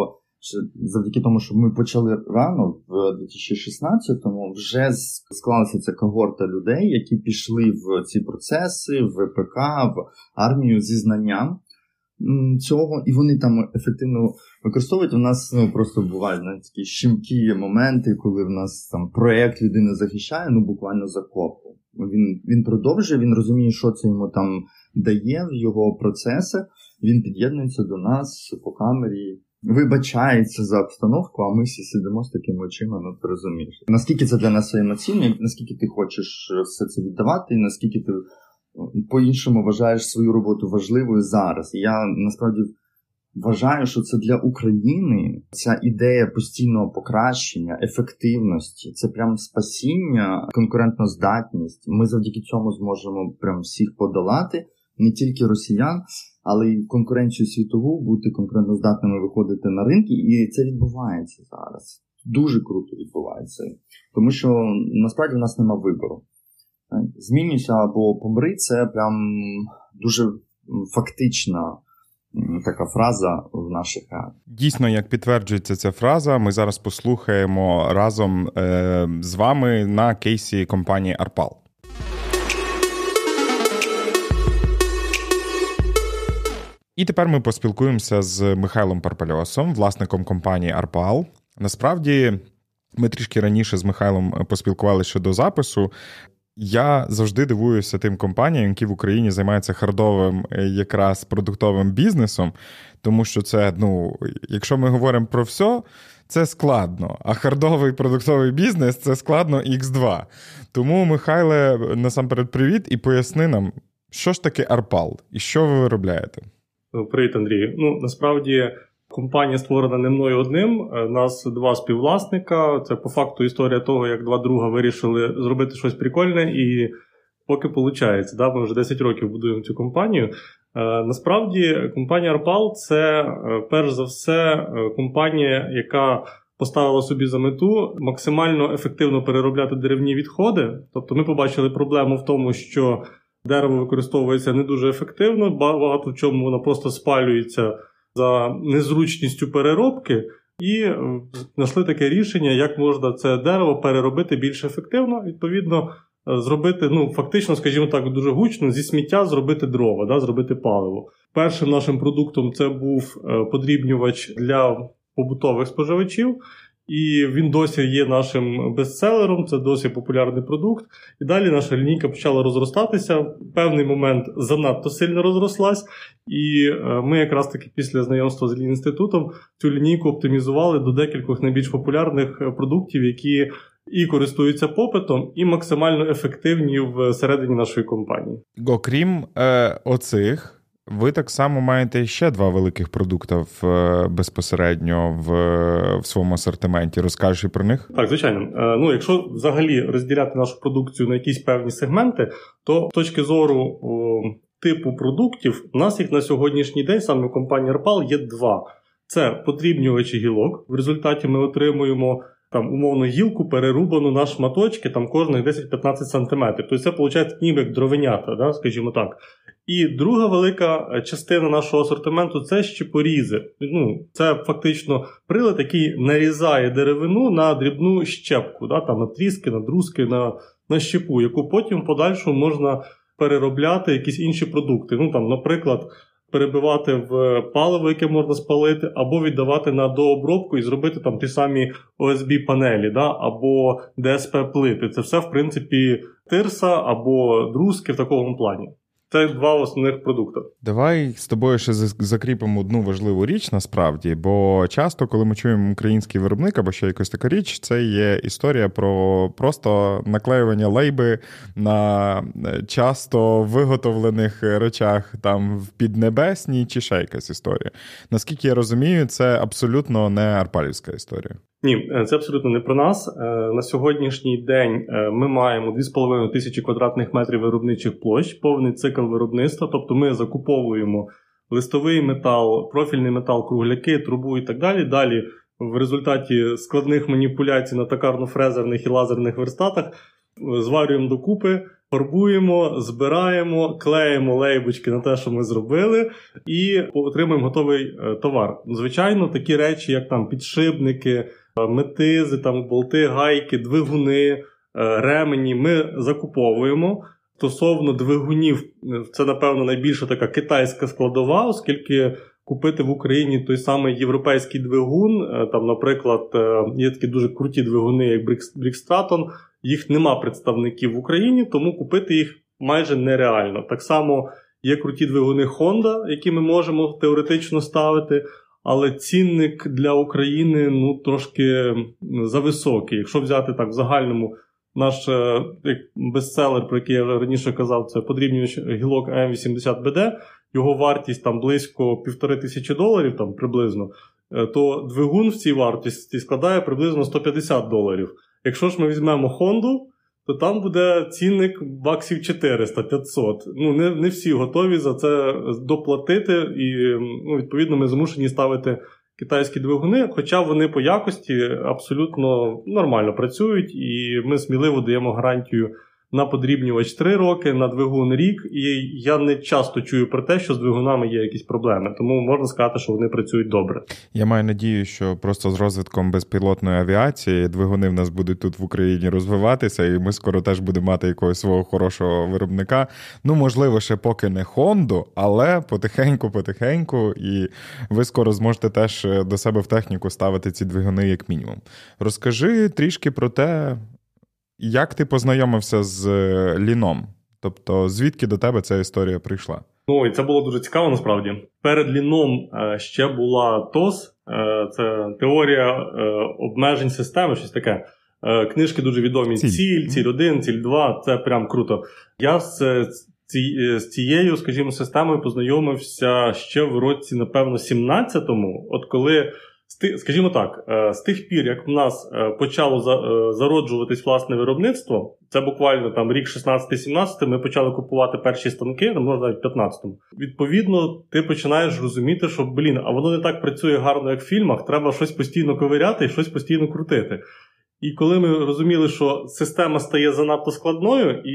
завдяки тому, що ми почали рано, в 2016-му, вже склалася ця когорта людей, які пішли в ці процеси, в ВПК, в армію зі знанням. Цього, і вони там ефективно використовують. У нас ну, просто бувають навіть такі щемкі моменти, коли в нас там проєкт людина захищає, ну буквально за копу. Він він продовжує, він розуміє, що це йому там дає в його процеси. Він під'єднується до нас по камері, вибачається за обстановку, а ми всі сидимо з такими очима, ну ти розумієш. Наскільки це для нас емоційно, наскільки ти хочеш все це віддавати, і наскільки ти по-іншому вважаєш свою роботу важливою зараз. І я насправді вважаю, що це для України ця ідея постійного покращення, ефективності, це прям спасіння, конкурентна здатність. Ми завдяки цьому зможемо прям всіх подолати, не тільки росіян, але й конкуренцію світову, бути конкурентно здатними виходити на ринки, і це відбувається зараз. Дуже круто відбувається, тому що насправді в нас нема вибору. Змінюйся або помри, це прям дуже фактична така фраза в наших Дійсно, як підтверджується ця фраза, ми зараз послухаємо разом е, з вами на кейсі компанії Арпал. І тепер ми поспілкуємося з Михайлом Парпальосом, власником компанії Арпал. Насправді, ми трішки раніше з Михайлом поспілкувалися щодо запису. Я завжди дивуюся тим компаніям, які в Україні займаються хардовим е, якраз продуктовим бізнесом, тому що це, ну, якщо ми говоримо про все, це складно. А хардовий продуктовий бізнес це складно X2. Тому, Михайле, насамперед, привіт і поясни нам, що ж таке Арпал і що ви виробляєте. Привіт, Андрій. Ну насправді Компанія створена не мною одним. У е, нас два співвласника. Це по факту історія того, як два друга вирішили зробити щось прикольне, і поки виходить. Да? Ми вже 10 років будуємо цю компанію. Е, насправді, компанія Арпал це е, перш за все компанія, яка поставила собі за мету максимально ефективно переробляти деревні відходи. Тобто, ми побачили проблему в тому, що дерево використовується не дуже ефективно, багато в чому воно просто спалюється за незручністю переробки, і е, знайшли таке рішення, як можна це дерево переробити більш ефективно, відповідно. Е, зробити, ну, фактично, скажімо так, дуже гучно зі сміття зробити дрова, да, зробити паливо. Першим нашим продуктом це був е, подрібнювач для побутових споживачів. І він досі є нашим бестселером, це досі популярний продукт. І далі наша лінійка почала розростатися. В певний момент занадто сильно розрослась. І е, ми якраз таки після знайомства з інститутом цю лінійку оптимізували до декількох найбільш популярних продуктів, які і користуються попитом, і максимально ефективні всередині нашої компанії. Окрім е, оцих. Ви так само маєте ще два великих продукти е, безпосередньо в в своєму асортименті. Розкажеш про них? Так, звичайно. Е, ну, якщо взагалі розділяти нашу продукцію на якісь певні сегменти, то з точки зору типу продуктів, у нас їх на сьогоднішній день саме в компанії Арпал є два: це подрібнювачі гілок. В результаті ми отримуємо там умовно гілку перерубану на шматочки там кожних 10-15 см. Тобто це виходить ніби як дровенята, да, скажімо так. І друга велика е, частина нашого асортименту це щепорізи. Ну, Це фактично прилад, який нарізає деревину на дрібну щепку, да, там на тріски, на друзки, на на щепу, яку потім в подальшому можна переробляти якісь інші продукти. Ну, там, Наприклад, перебивати в паливо, яке можна спалити, або віддавати на дообробку і зробити там ті самі ОСБ-панелі, да, або ДСП-плити. Це все, в принципі, тирса або друзки в такому плані. Це два основних продукти. Давай з тобою ще закріпимо одну важливу річ насправді, бо часто, коли ми чуємо український виробник або ще якась така річ, це є історія про просто наклеювання лейби на е, часто виготовлених речах там в піднебесній чи ще якась історія. Наскільки я розумію, це абсолютно не арпалівська історія. Ні, е, це абсолютно не про нас. Е, на сьогоднішній день е, ми маємо 2,5 тисячі квадратних метрів виробничих площ, повний цикл виробництва. Тобто ми закуповуємо листовий метал, профільний метал, кругляки, трубу і так далі. Далі, в результаті складних маніпуляцій на токарно-фрезерних і лазерних верстатах, зварюємо докупи. Фарбуємо, збираємо, клеїмо лейбочки на те, що ми зробили, і отримуємо готовий товар. Звичайно, такі речі, як там підшипники, метизи, там болти, гайки, двигуни, е, ремені ми закуповуємо. Стосовно двигунів, це, напевно, найбільша така китайська складова, оскільки купити в Україні той самий європейський двигун, е, там, наприклад, е, є такі дуже круті двигуни, як Брікстратон, їх нема представників в Україні, тому купити їх майже нереально. Так само є круті двигуни Honda, які ми можемо теоретично ставити але цінник для України ну трошки зависокий. Якщо взяти так в загальному наш е, бестселер, про який я раніше казав, це подрібнювач гілок М80БД, його вартість там близько півтори тисячі доларів, там приблизно, е, то двигун в цій вартості складає приблизно 150 доларів. Якщо ж ми візьмемо Хонду, то там буде цінник баксів 400-500. Ну, не не всі готові за це доплатити, і ну, відповідно ми змушені ставити китайські двигуни, хоча вони по якості абсолютно нормально працюють, і ми сміливо даємо гарантію на подрібнювач 3 роки, на двигун рік, і я не часто чую про те, що з двигунами є якісь проблеми. Тому можна сказати, що вони працюють добре. Я маю надію, що просто з розвитком безпілотної авіації двигуни в нас будуть тут в Україні розвиватися, і ми скоро теж будемо мати якогось свого хорошого виробника. Ну, можливо, ще поки не Хонду, але потихеньку-потихеньку, і ви скоро зможете теж до себе в техніку ставити ці двигуни як мінімум. Розкажи трішки про те, як ти познайомився з е, ліном? Тобто, звідки до тебе ця історія прийшла? Ну і це було дуже цікаво насправді. Перед ліном е, ще була ТОС, е, це теорія обмежень системи, щось таке. Книжки дуже відомі: ціль, ціль, ціль 1, ціль 2, це прям круто. Я з, з цією, скажімо, системою познайомився ще в році, напевно, 17-му, от коли. Скажімо так, е, з тих пір, як в нас е, почало е, зароджуватись власне виробництво, це буквально там рік 16-17, ми почали купувати перші станки, ну, можна навіть 15-му. Відповідно, ти починаєш розуміти, що блін, а воно не так працює гарно, як в фільмах. Треба щось постійно ковиряти і щось постійно крутити. І коли ми розуміли, що система стає занадто складною і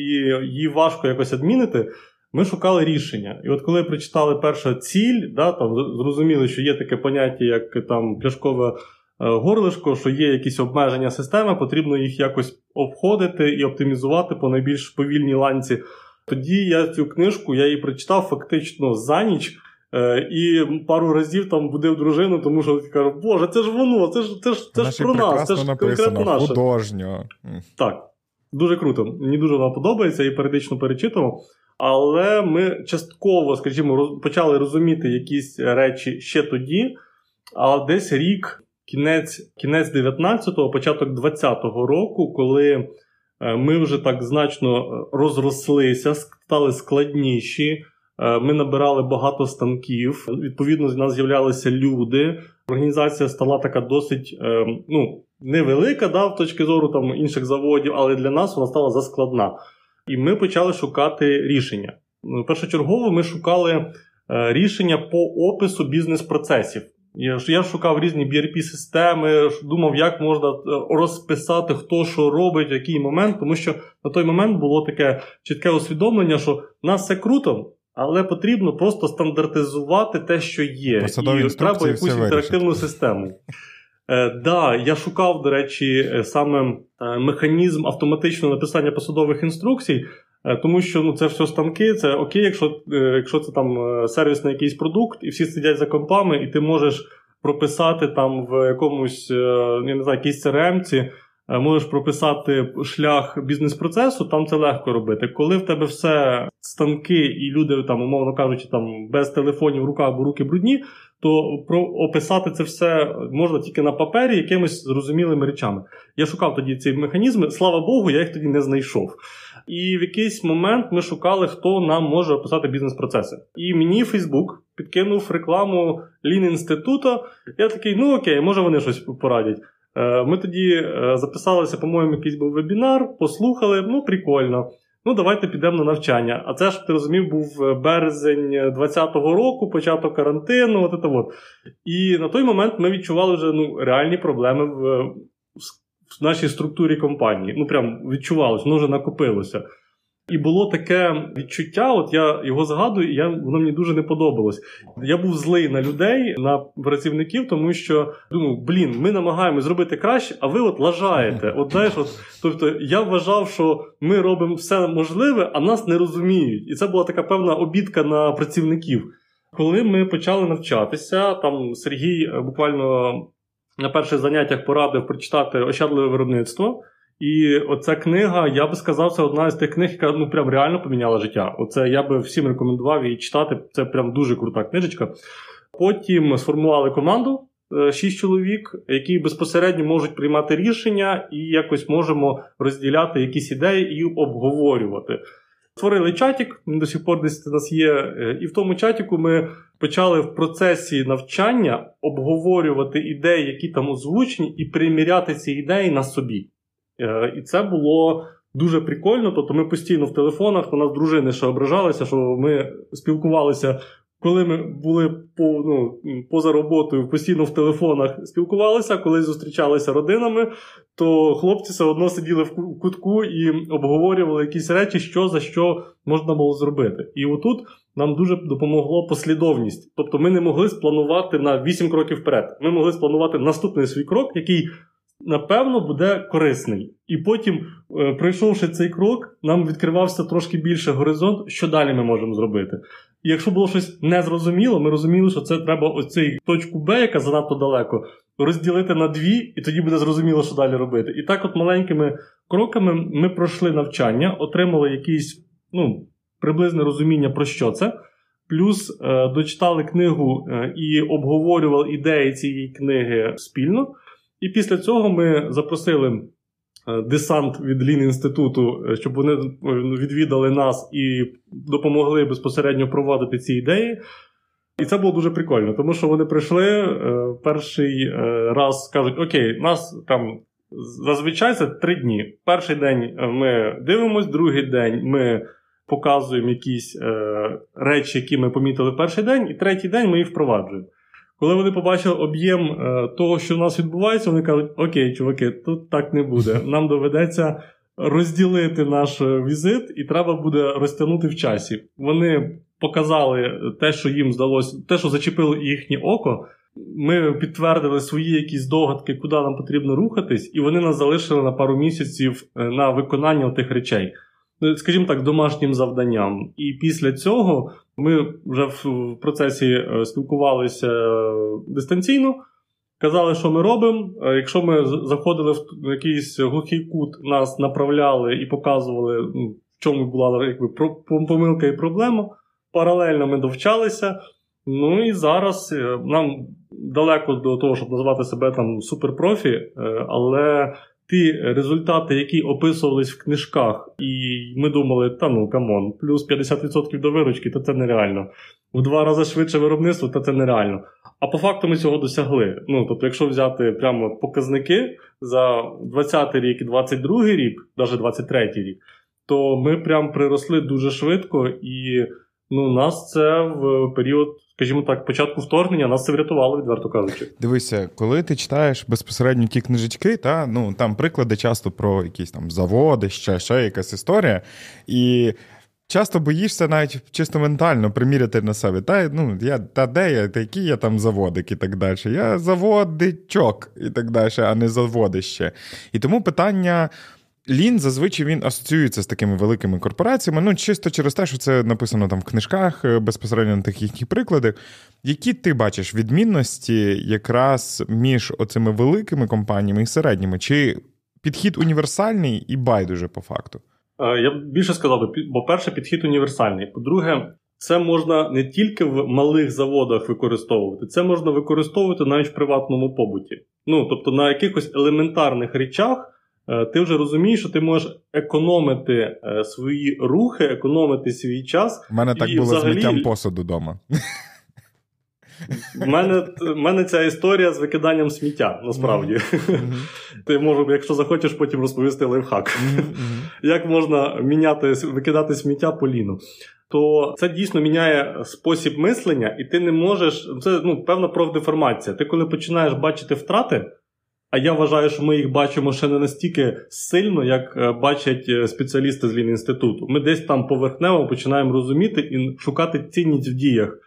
її важко якось адмінити. Ми шукали рішення. І от коли прочитали перша ціль, да, там зрозуміли, що є таке поняття, як там пляшкове е, горлишко, що є якісь обмеження системи, потрібно їх якось обходити і оптимізувати по найбільш повільній ланці. Тоді я цю книжку я її прочитав фактично за ніч. Е, і пару разів там будив дружину, тому що кажу, Боже, це ж воно, це ж це ж, це ж про нас, це ж конкретно наше. художньо. Так, дуже круто. Мені дуже вона подобається і періодично перечитував. Але ми частково, скажімо, почали розуміти якісь речі ще тоді, а десь рік, кінець кінець 19-го, початок 20-го року, коли ми вже так значно розрослися, стали складніші. Ми набирали багато станків. Відповідно, з нас з'являлися люди. Організація стала така досить ну, невелика, да, в точки зору там інших заводів, але для нас вона стала заскладна. І ми почали шукати рішення. Ну, першочергово ми шукали е, рішення по опису бізнес-процесів. Я шукав різні BRP-системи, думав, як можна е, розписати, хто що робить, в який момент, тому що на той момент було таке чітке усвідомлення, що в нас все круто, але потрібно просто стандартизувати те, що є. Посадові і треба якусь інтерактивну вирішити. систему. Е, да, я шукав, до речі, е, саме е, механізм автоматичного написання посадових інструкцій, е, тому що ну, це все станки, це окей, якщо якщо це там сервіс на якийсь продукт, і всі сидять за компами, і ти можеш прописати там в якомусь я не знаю, якійсь CRM-ці, можеш прописати шлях бізнес-процесу, там це легко робити. Коли в тебе все станки, і люди, там, умовно кажучи, там без телефонів в руках або руки брудні, то про описати це все можна тільки на папері якимись зрозумілими речами. Я шукав тоді ці механізми, слава Богу, я їх тоді не знайшов. І в якийсь момент ми шукали, хто нам може описати бізнес-процеси. І мені Фейсбук підкинув рекламу Лін інституту. Я такий, ну окей, може вони щось порадять. Е, ми тоді е, записалися, по-моєму, якийсь був вебінар, послухали, ну прикольно ну давайте підемо на навчання. А це ж ти розумів, був е, березень 20-го року, початок карантину. от це от. І на той момент ми відчували вже ну, реальні проблеми в, в нашій структурі компанії. Ну, прям відчувалося, воно вже накопилося. І було таке відчуття, от я його згадую, і я, воно мені дуже не подобалось. Я був злий на людей, на працівників, тому що думав, блін, ми намагаємося зробити краще, а ви от лажаєте. От знаєш, от, тобто я вважав, що ми робимо все можливе, а нас не розуміють. І це була така певна обідка на працівників. Коли ми почали навчатися, там Сергій е, буквально на перших заняттях порадив прочитати ощадливе виробництво. І оця книга, я би сказав, це одна з тих книг, яка ну прям реально поміняла життя. Оце я би всім рекомендував її читати. Це прям дуже крута книжечка. Потім сформували команду. Е, шість чоловік, які безпосередньо можуть приймати рішення і якось можемо розділяти якісь ідеї і обговорювати. Створили чатік, до сих пор десь у нас є. Е, і в тому чатіку ми почали в процесі навчання обговорювати ідеї, які там озвучені, і приміряти ці ідеї на собі. Е, і це було дуже прикольно. Тобто ми постійно в телефонах, у нас дружини ще ображалися, що ми спілкувалися. Коли ми були по, ну, поза роботою, постійно в телефонах спілкувалися, коли зустрічалися родинами, то хлопці все одно сиділи в кутку і обговорювали якісь речі, що за що можна було зробити. І отут нам дуже допомогло послідовність. Тобто ми не могли спланувати на 8 кроків вперед. Ми могли спланувати наступний свій крок, який напевно, буде корисний. І потім, е, пройшовши цей крок, нам відкривався трошки більше горизонт, що далі ми можемо зробити. І якщо було щось незрозуміло, ми розуміли, що це треба оцей точку Б, яка занадто далеко, розділити на дві, і тоді буде зрозуміло, що далі робити. І так, от маленькими кроками, ми пройшли навчання, отримали якісь ну, приблизне розуміння, про що це. Плюс е, дочитали книгу е, і обговорювали ідеї цієї книги спільно. І після цього ми запросили е, десант від Лін інституту, е, щоб вони е, відвідали нас і допомогли безпосередньо проводити ці ідеї. І це було дуже прикольно, тому що вони прийшли перший раз кажуть: Окей, нас там зазвичай це три дні. Перший день ми дивимось, другий день ми показуємо якісь речі, які ми помітили перший день, і третій день ми їх впроваджуємо. Коли вони побачили об'єм е, того, що в нас відбувається, вони кажуть: Окей, чуваки, тут так не буде. Нам доведеться розділити наш е, візит, і треба буде розтягнути в часі. Вони показали те, що їм здалося, те, що зачепило їхнє око. Ми підтвердили свої якісь догадки, куди нам потрібно рухатись, і вони нас залишили на пару місяців е, на виконання тих речей. Ну, скажімо так, домашнім завданням. І після цього ми вже в процесі е, спілкувалися е, дистанційно, казали, що ми робимо. Е, якщо ми заходили в якийсь глухий кут, нас направляли і показували, ну, в чому була якби, помилка і проблема. Паралельно ми довчалися. Ну і зараз нам далеко до того, щоб називати себе там суперпрофі, але ті результати, які описувались в книжках, і ми думали, та ну come on, плюс 50% до виручки, то це нереально. В два рази швидше виробництво, то це нереально. А по факту ми цього досягли. Ну, тобто, якщо взяти прямо показники за 20 рік і 22 рік, навіть 23 рік, то ми прям приросли дуже швидко, і ну, нас це в період, скажімо так, початку вторгнення нас це врятувало, відверто кажучи. Дивися, коли ти читаєш безпосередньо ті книжечки, та ну там приклади часто про якісь там заводи, ще ще якась історія. І часто боїшся навіть чисто ментально приміряти на себе. Та ну я та де я, та який я там заводик і так далі. Я заводичок і так далі, а не заводище. І тому питання. Лін зазвичай він асоціюється з такими великими корпораціями. Ну, чисто через те, що це написано там в книжках, е, безпосередньо на таких їхніх прикладах. Які ти бачиш відмінності якраз між оцими великими компаніями і середніми? Чи підхід універсальний і байдуже по факту? Е, я б більше сказав, бо перше, підхід універсальний. По-друге, це можна не тільки в малих заводах використовувати, це можна використовувати навіть в приватному побуті. Ну, тобто на якихось елементарних речах. Е, ти вже розумієш, що ти можеш економити е, свої рухи, економити свій час. У мене так було взагалі... з миттям посуду вдома. У мене мене ця історія з викиданням сміття, насправді. Mm-hmm. Ти можу, якщо захочеш, потім розповісти лайфхак. Mm-hmm. Як можна міняти, викидати сміття по ліну. То це дійсно міняє спосіб мислення, і ти не можеш. Це ну, певна профдеформація. Ти коли починаєш бачити втрати. А я вважаю, що ми їх бачимо ще не настільки сильно, як е, бачать е, спеціалісти з Лінінституту. Ми десь там поверхнево починаємо розуміти і шукати цінність в діях.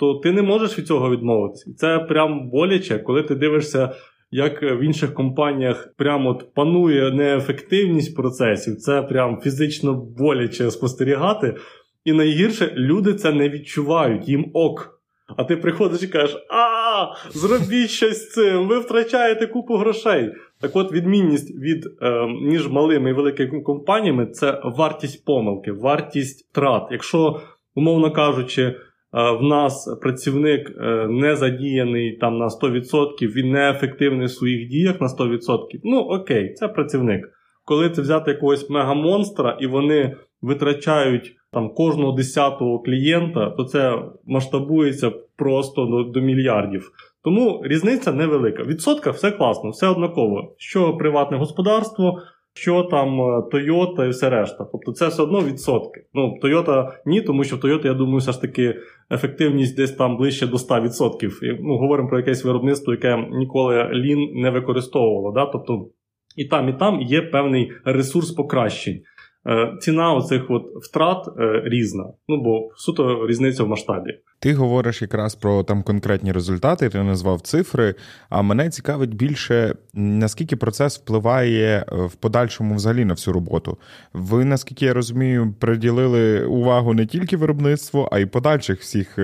То ти не можеш від цього відмовитися. Це прям боляче, коли ти дивишся, як в інших компаніях прямо от панує неефективність процесів. Це прям фізично боляче спостерігати. І найгірше люди це не відчувають, їм ок. А ти приходиш і кажеш, а, зробіть щось з цим, ви втрачаєте купу грошей. Так от, відмінність від е, між малими і великими компаніями це вартість помилки, вартість трат. Якщо, умовно кажучи, е, в нас працівник е, не задіяний там на 100%, він неефективний в своїх діях на 100%, ну окей, це працівник. Коли це взяти якогось мегамонстра і вони витрачають там кожного десятого клієнта, то це масштабується просто до, до мільярдів. Тому різниця невелика. Відсотка все класно, все однаково. Що приватне господарство, що там е, Toyota і все решта. Тобто це все одно відсотки. Ну, Toyota ні, тому що в Toyota, я думаю, все ж таки ефективність десь там ближче до 100%. І, ну, Говоримо про якесь виробництво, яке ніколи лін не використовувало. Да? Тобто і там, і там є певний ресурс покращень. Е, ціна оцих от втрат е, різна. Ну бо суто різниця в масштабі. Ти говориш якраз про там конкретні результати, ти назвав цифри. А мене цікавить більше, наскільки процес впливає е, в подальшому взагалі на всю роботу. Ви, наскільки я розумію, приділили увагу не тільки виробництву, а й подальших всіх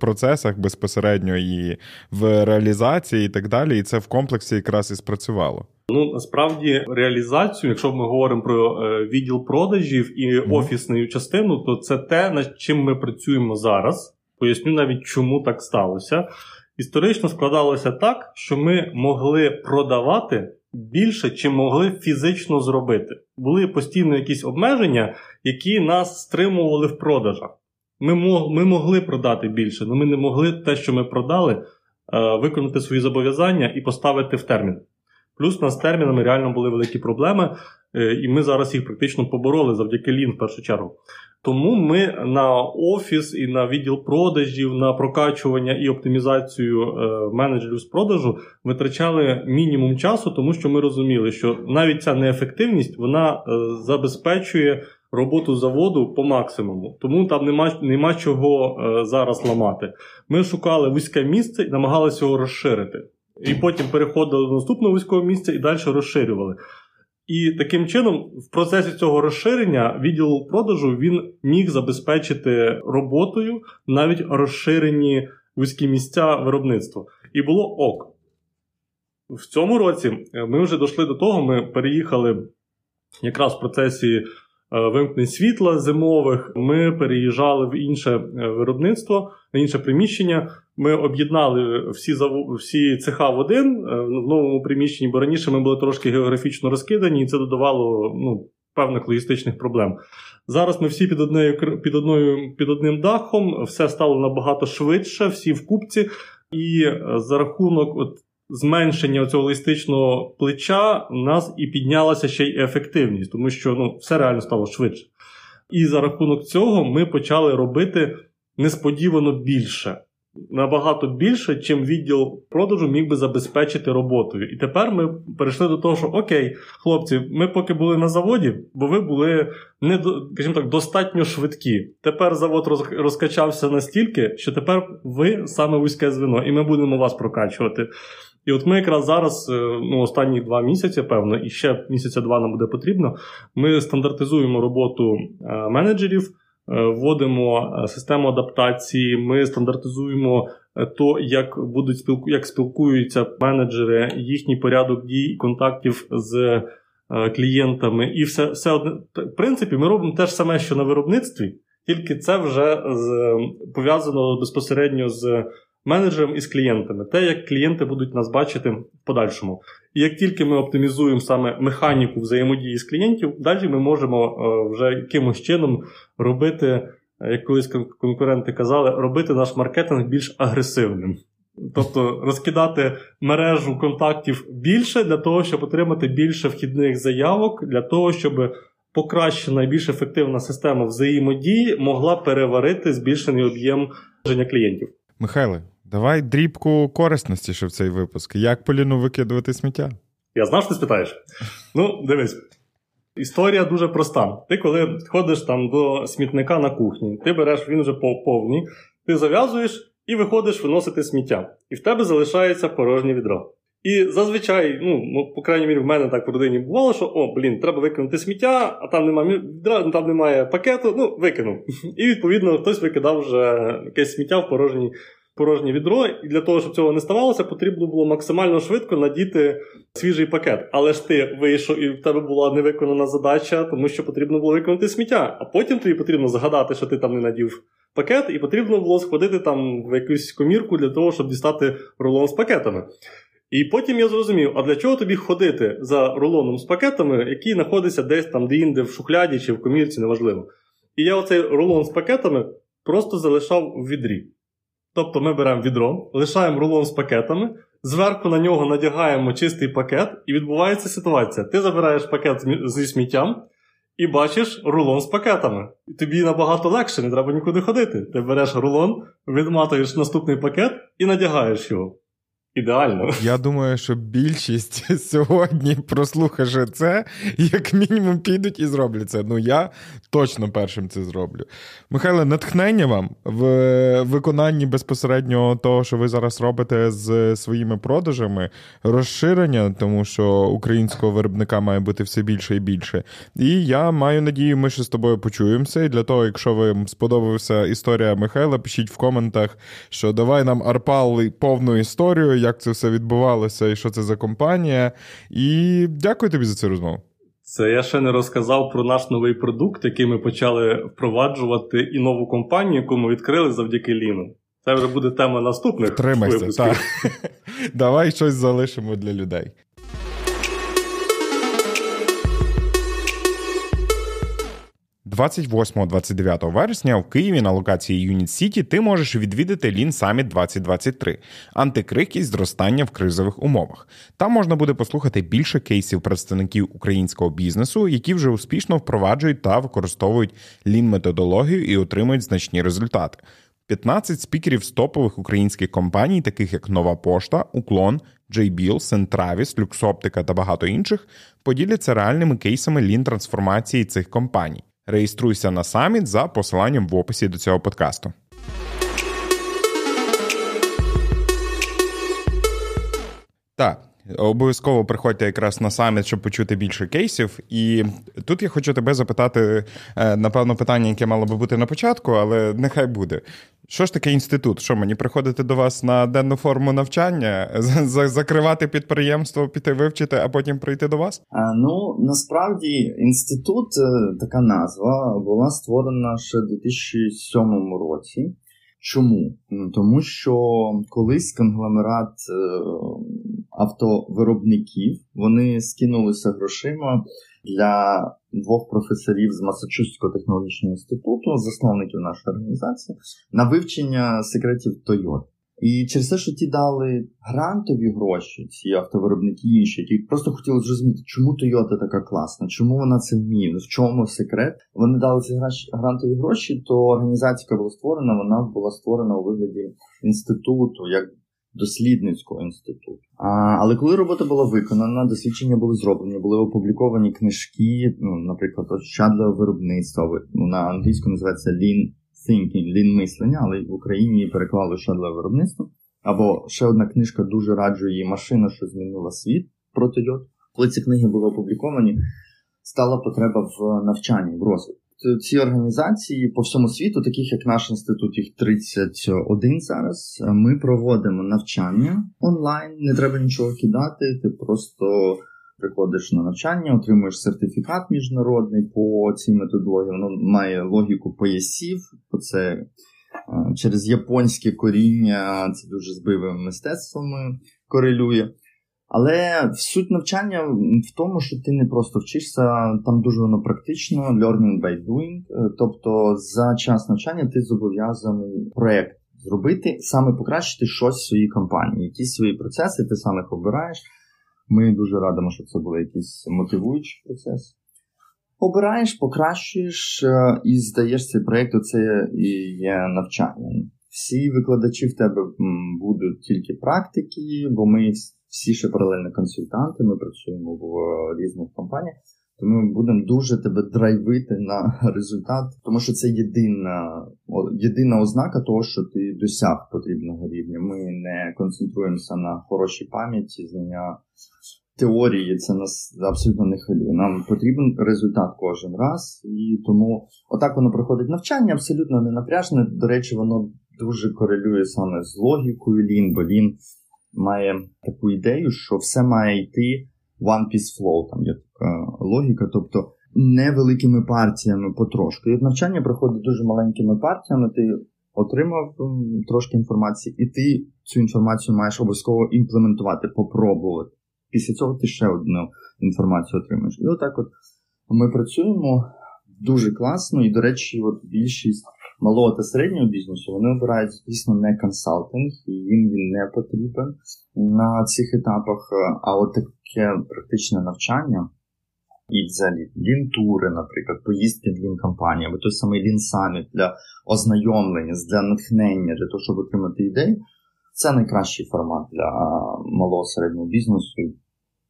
процесах безпосередньо і в реалізації, і так далі. І це в комплексі якраз і спрацювало. Ну насправді реалізацію, якщо ми говоримо про е, відділ продажів і mm-hmm. офісну частину, то це те, над чим ми працюємо зараз. Поясню навіть, чому так сталося. Історично складалося так, що ми могли продавати більше, чим могли фізично зробити. Були постійно якісь обмеження, які нас стримували в продажах. Ми ми могли продати більше, але ми не могли те, що ми продали, е, виконати свої зобов'язання і поставити в термін. Плюс у нас з термінами реально були великі проблеми, е, і ми зараз їх практично побороли завдяки Лін в першу чергу. Тому ми на офіс і на відділ продажів, на прокачування і оптимізацію е, менеджерів з продажу витрачали мінімум часу, тому що ми розуміли, що навіть ця неефективність вона е, забезпечує роботу заводу по максимуму. Тому там нема нема чого зараз ламати. Ми шукали вузьке місце і намагалися його розширити. І потім переходили до наступного військового місця і далі розширювали. І таким чином, в процесі цього розширення відділ продажу він міг забезпечити роботою навіть розширені вузькі місця виробництва. І було ок. В цьому році е, ми вже дійшли до того, ми переїхали якраз в процесі вимкнень світла зимових. Ми переїжджали в інше виробництво, на інше приміщення. Ми об'єднали всі всі цеха в один в новому приміщенні, бо раніше ми були трошки географічно розкидані, і це додавало ну, певних логістичних проблем. Зараз ми всі під одною під одною під одним дахом, все стало набагато швидше, всі в купці, і за рахунок от зменшення цього логістичного плеча у нас і піднялася ще й ефективність, тому що ну, все реально стало швидше. І за рахунок цього ми почали робити несподівано більше набагато більше, чим відділ продажу міг би забезпечити роботою. І тепер ми перейшли до того, що окей, хлопці, ми поки були на заводі, бо ви були не скажімо так, достатньо швидкі. Тепер завод розкачався настільки, що тепер ви саме вузьке звено, і ми будемо вас прокачувати. І от ми якраз зараз, е, ну, останні два місяці, певно, і ще місяця два нам буде потрібно. Ми стандартизуємо роботу е, менеджерів. Е, вводимо систему адаптації, ми стандартизуємо то, як будуть спілку, як спілкуються менеджери, їхній порядок дій, контактів з клієнтами, і все все одне. В принципі, ми робимо те ж саме, що на виробництві, тільки це вже з, пов'язано безпосередньо з менеджером і з клієнтами, те, як клієнти будуть нас бачити в подальшому. І як тільки ми оптимізуємо саме механіку взаємодії з клієнтів, далі ми можемо е, вже якимось чином робити, е, як колись конкуренти казали, робити наш маркетинг більш агресивним. Тобто розкидати мережу контактів більше для того, щоб отримати більше вхідних заявок, для того, щоб покращена і більш ефективна система взаємодії могла переварити збільшений об'єм клієнтів. Михайле, давай дрібку корисності в цей випуск. Як Поліну викидувати сміття? Я знав, що ти спитаєш. Ну, дивись. Історія дуже проста. Ти, коли ходиш там до смітника на кухні, ти береш, він вже повний, ти зав'язуєш і виходиш виносити сміття. І в тебе залишається порожнє відро. І зазвичай, ну, ну, по крайній мірі, в мене так в родині бувало, що о, блін, треба викинути сміття, а там немає там немає пакету, ну, викинув. І відповідно хтось викидав вже якесь сміття в порожній порожнє відро, і для того, щоб цього не ставалося, потрібно було максимально швидко надіти свіжий пакет. Але ж ти вийшов, і в тебе була невиконана задача, тому що потрібно було виконати сміття. А потім тобі потрібно згадати, що ти там не надів пакет, і потрібно було сходити там в якусь комірку для того, щоб дістати рулон з пакетами. І потім я зрозумів, а для чого тобі ходити за рулоном з пакетами, який знаходиться десь там де-інде в шухляді чи в комірці, неважливо. І я оцей рулон з пакетами просто залишав в відрі. Тобто ми беремо відро, лишаємо рулон з пакетами, зверху на нього надягаємо чистий пакет, і відбувається ситуація. Ти забираєш пакет зі сміттям і бачиш рулон з пакетами. І тобі набагато легше, не треба нікуди ходити. Ти береш рулон, відматуєш наступний пакет і надягаєш його. Ідеально. Я думаю, що більшість сьогодні, прослухавши це, як мінімум підуть і зроблять це. Ну я точно першим це зроблю. Михайло, натхнення вам в виконанні безпосередньо того, що ви зараз робите з своїми продажами, розширення, тому що українського виробника має бути все більше і більше. І я маю надію, ми ще з тобою почуємося. І для того, якщо вам сподобалася історія Михайла, пишіть в коментах, що давай нам арпал повну історію як це все відбувалося і що це за компанія. І дякую тобі за цю розмову. Це я ще не розказав про наш новий продукт, який ми почали впроваджувати, і нову компанію, яку ми відкрили завдяки Ліну. Це вже буде тема наступних. Тримайся, так. Давай щось залишимо для людей. 28-29 вересня в Києві на локації Юніт Сіті ти можеш відвідати Lean Summit 2023 антикрики зростання в кризових умовах. Там можна буде послухати більше кейсів представників українського бізнесу, які вже успішно впроваджують та використовують Lean методологію і отримують значні результати. 15 спікерів з топових українських компаній, таких як Нова Пошта, Уклон, JBL, Сентравіс, Люксоптика та багато інших, поділяться реальними кейсами лін трансформації цих компаній. Реєструйся на саміт за посиланням в описі до цього подкасту. Так. Обов'язково приходьте якраз на саміт, щоб почути більше кейсів. І тут я хочу тебе запитати, е, напевно, питання, яке мало би бути на початку, але нехай буде. Що ж таке інститут? Що мені приходити до вас на денну форму навчання, закривати підприємство, піти вивчити, а потім прийти до вас? Ну насправді інститут, е, така назва, була створена ще в 2007 році. Чому? Тому що колись конгломерат е, автовиробників вони скинулися грошима для двох професорів з Масачусетського технологічного інституту, засновників нашої організації, на вивчення секретів Toyota. І через те, що ті дали грантові гроші, ці автовиробники інші, які просто хотіли зрозуміти, чому Toyota така класна, чому вона це вміє, в чому секрет. Вони дали ці грантові гроші, то організація, яка була створена, вона була створена у вигляді інституту, як дослідницького інституту. А, Але коли робота була виконана, дослідження були зроблені, були опубліковані книжки, ну, наприклад, для виробництва ну, на англійську називається Lean thinking, lean мислення, але в Україні її переклали для виробництва. Або ще одна книжка дуже раджу її машина, що змінила світ проти льот. Коли ці книги були опубліковані, стала потреба в навчанні, в розвитку. Ці організації по всьому світу, таких як наш інститут, їх 31 зараз. Ми проводимо навчання онлайн, не треба нічого кидати. Ти просто приходиш на навчання, отримуєш сертифікат міжнародний по цій методології. Воно має логіку поясів. бо Це е, через японське коріння, це дуже збивими мистецтвами корелює. Але суть навчання в тому, що ти не просто вчишся, там дуже воно практично, learning by doing. Е, тобто за час навчання ти зобов'язаний проєкт зробити, саме покращити щось в своїй компанії. Якісь свої процеси, ти сам їх обираєш. Ми дуже радимо, щоб це був якийсь мотивуючий процес. Обираєш, покращуєш е, і здаєш цей проєкт, це і є навчання. Всі викладачі в тебе будуть тільки практики, бо ми всі ще паралельно консультанти, ми працюємо в різних компаніях, тому ми будемо дуже тебе драйвити на результат, тому що це єдина єдина ознака того, що ти досяг потрібного рівня. Ми не концентруємося на хорошій пам'яті, знання теорії, це нас абсолютно не хвилює. Нам потрібен результат кожен раз, і тому отак воно проходить навчання, абсолютно не напряжне. До речі, воно дуже корелює саме з логікою Лін, бо Лін має таку ідею, що все має йти one piece flow, там є така логіка, тобто невеликими партіями потрошки. І навчання проходить дуже маленькими партіями, ти отримав трошки інформації, і ти цю інформацію маєш обов'язково імплементувати, попробувати. Після цього ти ще одну інформацію отримаєш. І отак от ми працюємо дуже класно, і, до речі, от більшість малого та середнього бізнесу, вони обирають, звісно, не консалтинг, і їм він не потрібен на цих етапах. А от таке практичне навчання. І взагалі лінтури, наприклад, поїздки в лін-компанії, або той самий лін-саміт для ознайомлення, для натхнення, для того, щоб отримати ідею, це найкращий формат для малого середнього бізнесу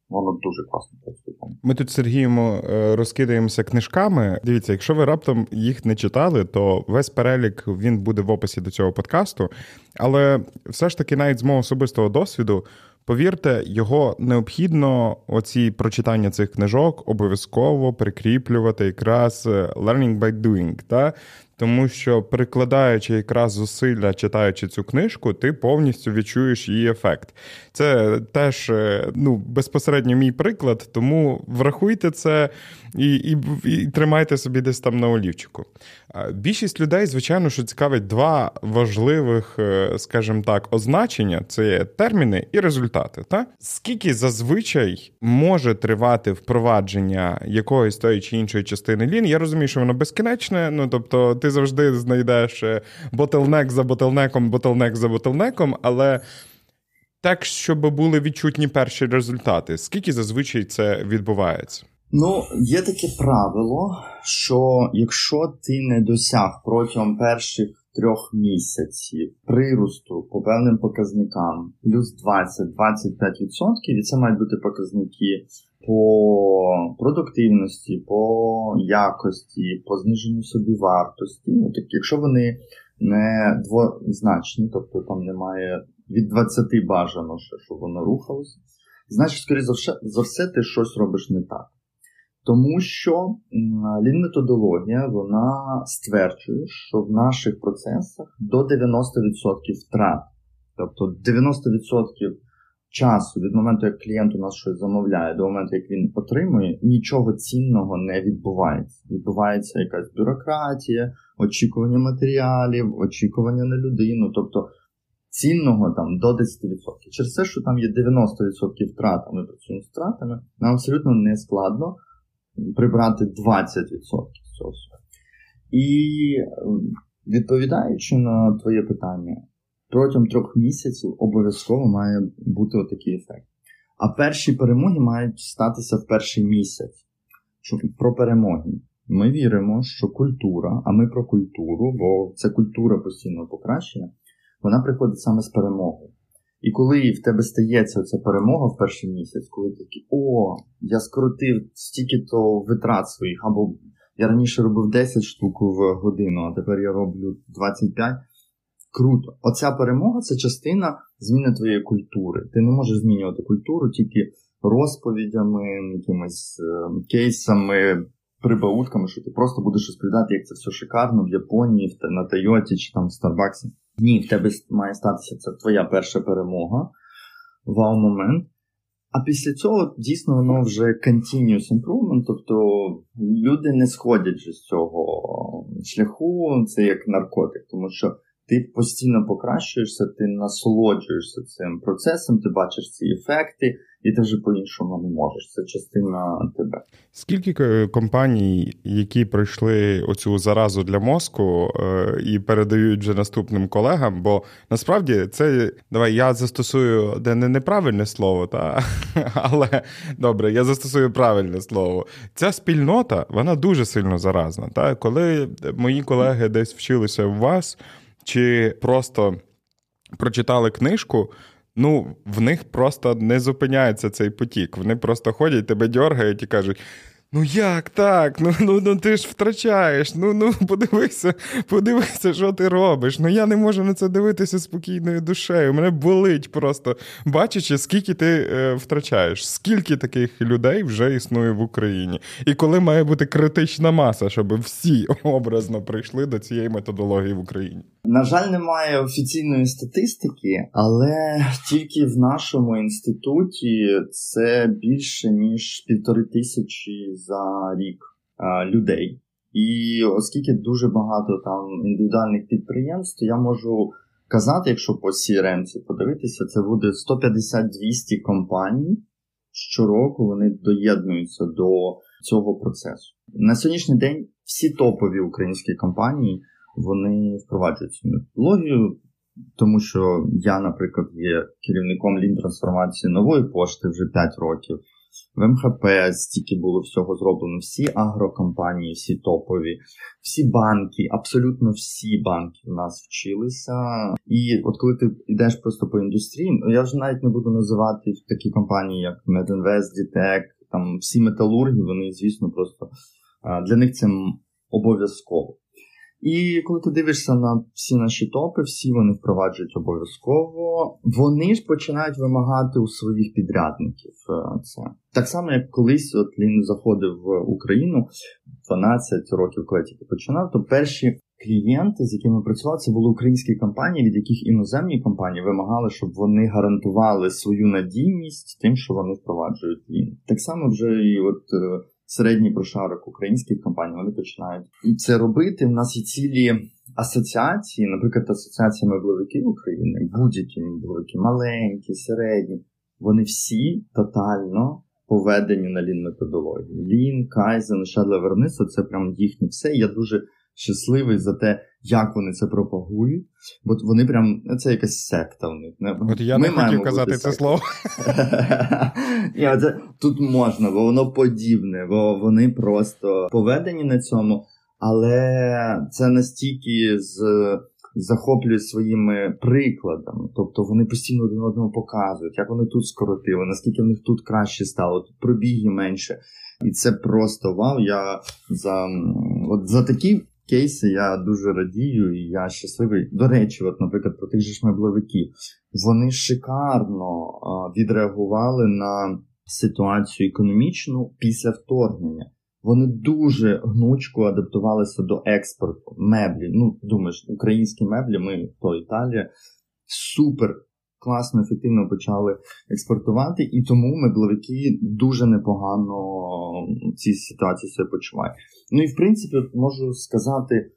воно дуже класно працює. Ми тут Сергієм е, розкидаємося книжками. Дивіться, якщо ви раптом їх не читали, то весь перелік він буде в описі до цього подкасту. Але все ж таки, навіть з мого особистого досвіду, повірте, його необхідно оці прочитання цих книжок обов'язково прикріплювати якраз е, learning by doing. Та? Тому що прикладаючи якраз зусилля, читаючи цю книжку, ти повністю відчуєш її ефект. Це теж е, ну, безпосередньо мій приклад, тому врахуйте це і, і, і тримайте собі десь там на олівчику. Більшість людей, звичайно, що цікавить два важливих, е, скажімо так, означення: це терміни і результати. Та? Скільки зазвичай може тривати впровадження якоїсь тої чи іншої частини лін? Я розумію, що воно безкінечне, ну тобто ти завжди знайдеш ботлнек за ботлнеком, ботлнек за ботлнеком, але. Так, щоб були відчутні перші результати. Скільки зазвичай це відбувається? Ну, є таке правило, що якщо ти не досяг протягом перших трьох місяців приросту по певним показникам плюс 20-25%, і це мають бути показники по продуктивності, по якості, по зниженню собівартості. Ну, так, якщо вони не двозначні, тобто там немає від 20 бажано, щоб воно рухалося, значить, скоріше за все, ти щось робиш не так. Тому що лін-методологія вона стверджує, що в наших процесах до 90% втрат. Тобто 90% часу від моменту, як клієнт у нас щось замовляє, до моменту, як він отримує, нічого цінного не відбувається. Відбувається якась бюрократія, очікування матеріалів, очікування на людину. Тобто цінного там до 10%. Через те, що там є 90% втрат, а ми працюємо з втратами, нам абсолютно не складно прибрати 20% з цього. І відповідаючи на твоє питання, протягом трьох місяців обов'язково має бути отакий ефект. А перші перемоги мають статися в перший місяць. Про перемоги. Ми віримо, що культура, а ми про культуру, бо це культура постійного покращення, вона приходить саме з перемогою. І коли в тебе стається ця перемога в перший місяць, коли ти такий, о, я скоротив стільки-то витрат своїх, або я раніше робив 10 штук в годину, а тепер я роблю 25. Круто. Оця перемога це частина зміни твоєї культури. Ти не можеш змінювати культуру тільки розповідями, якимись е, кейсами, прибаутками, що ти просто будеш розповідати, як це все шикарно в Японії, на Тойоті чи там в Старбаксі. Ні, в тебе має статися це твоя перша перемога, вау-момент. А після цього дійсно воно вже continuous improvement, тобто люди не сходять з цього шляху, це як наркотик, тому що ти постійно покращуєшся, ти насолоджуєшся цим процесом, ти бачиш ці ефекти, і ти вже по-іншому не можеш. Це частина тебе. Скільки компаній, які пройшли оцю заразу для мозку е, і передають вже наступним колегам? Бо насправді це давай я застосую де не неправильне слово, та але добре, я застосую правильне слово. Ця спільнота вона дуже сильно заразна. Та коли мої колеги десь вчилися у вас чи просто прочитали книжку. Ну, в них просто не зупиняється цей потік. Вони просто ходять, тебе дергають і кажуть: Ну як так? Ну ну, ну ти ж втрачаєш. Ну ну подивися, подивися, що ти робиш. Ну я не можу на це дивитися спокійною душею. Мене болить просто бачачи, скільки ти е, втрачаєш, скільки таких людей вже існує в Україні, і коли має бути критична маса, щоб всі образно прийшли до цієї методології в Україні. На жаль, немає офіційної статистики, але тільки в нашому інституті це більше ніж півтори тисячі за рік а, людей. І оскільки дуже багато там індивідуальних підприємств, я можу казати, якщо по CRM подивитися, це буде 150-200 компаній. Щороку вони доєднуються до цього процесу. На сьогоднішній день всі топові українські компанії вони впроваджують цю методологію, тому що я, наприклад, є керівником лін трансформації нової пошти вже 5 років. В МХП стільки було всього зроблено, всі агрокомпанії, всі топові, всі банки, абсолютно всі банки в нас вчилися. І от коли ти йдеш просто по індустрії, ну, я вже навіть не буду називати такі компанії, як Medinvest, Dtec, там всі металурги, вони, звісно, просто для них це обов'язково. І коли ти дивишся на всі наші топи, всі вони впроваджують обов'язково. Вони ж починають вимагати у своїх підрядників е, це. Так само, як колись от він заходив в Україну 12 років, коли тільки починав, то перші клієнти, з якими працював, це були українські компанії, від яких іноземні компанії вимагали, щоб вони гарантували свою надійність тим, що вони впроваджують він. Так само вже і от. Середній прошарок українських компаній, вони починають це робити. У нас є цілі асоціації, наприклад, асоціація меблевиків України, будь-які меблевики, маленькі, середні, вони всі тотально поведені на лін методології. Лін, Кайзен, шадле виробництво це прям їхнє все. Я дуже щасливий за те, як вони це пропагують, бо вони прям це якась секта в них. От я Ми не хотів казати це слово. це, Тут можна, бо воно подібне, бо вони просто поведені на цьому, але це настільки з. Захоплюють своїми прикладами, тобто вони постійно один одному показують, як вони тут скоротили, наскільки в них тут краще стало, тут пробіги менше. І це просто вау. Я за от за такі кейси я дуже радію, і я щасливий. До речі, от, наприклад, про тих же ж меблевиків. Вони шикарно відреагували на ситуацію економічну після вторгнення. Вони дуже гнучко адаптувалися до експорту меблі. Ну, думаєш, українські меблі, ми то Італія, супер класно, ефективно почали експортувати, і тому мебловики дуже непогано в цій ситуації себе почувають. Ну і в принципі, можу сказати,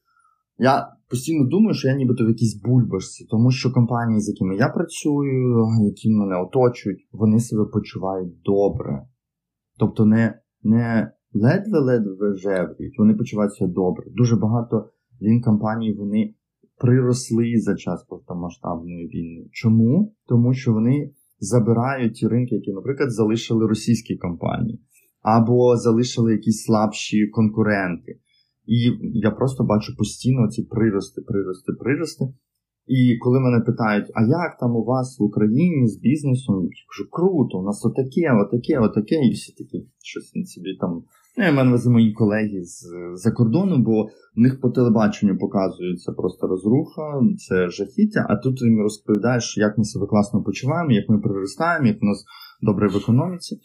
я постійно думаю, що я нібито в якійсь бульбашці, тому що компанії, з якими я працюю, які мене оточують, вони себе почувають добре. Тобто не не ледве-ледве жевріють, вони почуваються добре. Дуже багато він компаній вони приросли за час повномасштабної війни. Чому? Тому що вони забирають ті ринки, які, наприклад, залишили російські компанії, або залишили якісь слабші конкуренти. І я просто бачу постійно ці прирости, прирости, прирости. І коли мене питають, а як там у вас в Україні з бізнесом, я кажу, круто, у нас отаке, отаке, отаке, і всі такі щось собі там. Я мене мої колеги з-за кордону, бо в них по телебаченню показується просто розруха, це жахіття, а тут їм розповідаєш, як ми себе класно почуваємо, як ми приростаємо, як у нас добре в економіці.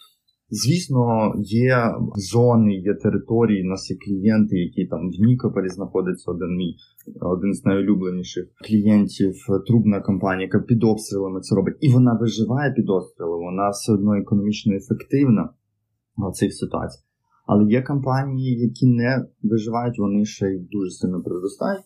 Звісно, є зони, є території, у нас є клієнти, які там в Нікополі знаходиться один мій один з найулюбленіших клієнтів, трубна компанія, яка під обстрілами це робить, і вона виживає під обстрілами, вона все одно економічно ефективна в цих ситуаціях. Але є компанії, які не виживають, вони ще й дуже сильно приростають.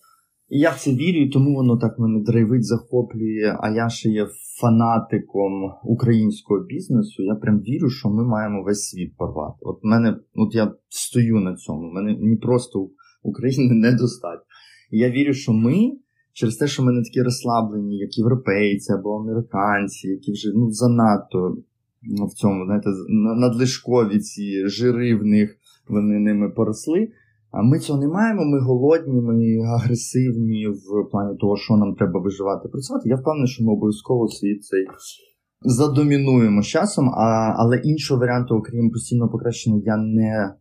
І я в це вірю, тому воно так мене драйвить, захоплює. А я ще є фанатиком українського бізнесу. Я прям вірю, що ми маємо весь світ порвати. От мене, от я стою на цьому. Мене не просто України недостатньо. І я вірю, що ми. Через те, що ми не такі розслаблені, як європейці або американці, які вже ну занадто в цьому, знаєте, надлишкові ці жири в них, вони ними поросли. А ми цього не маємо, ми голодні, ми агресивні в плані того, що нам треба виживати, працювати. Я впевнений, що ми обов'язково світ цей задомінуємо з часом, а, але іншого варіанту, окрім постійного покращення, я не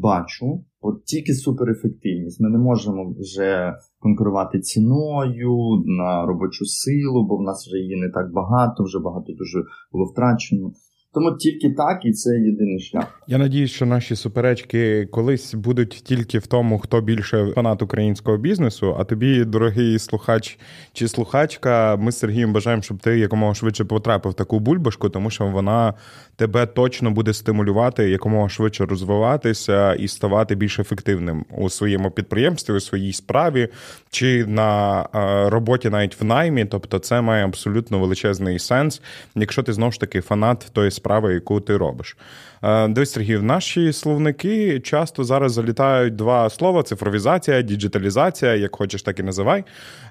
бачу. От тільки суперефективність. Ми не можемо вже конкурувати ціною на робочу силу, бо в нас вже її не так багато, вже багато дуже було втрачено. Тому тільки так, і це єдиний шлях. Я надіюсь, що наші суперечки колись будуть тільки в тому, хто більше фанат українського бізнесу. А тобі, дорогий слухач чи слухачка, ми з Сергієм бажаємо, щоб ти якомога швидше потрапив в таку бульбашку, тому що вона тебе точно буде стимулювати якомога швидше розвиватися і ставати більш ефективним у своєму підприємстві, у своїй справі чи на роботі навіть в наймі. Тобто, це має абсолютно величезний сенс, якщо ти знову ж таки фанат тої справи справи, яку ти робиш. Е, дивись, Сергій, наші словники часто зараз залітають два слова: цифровізація, діджиталізація, як хочеш, так і називай.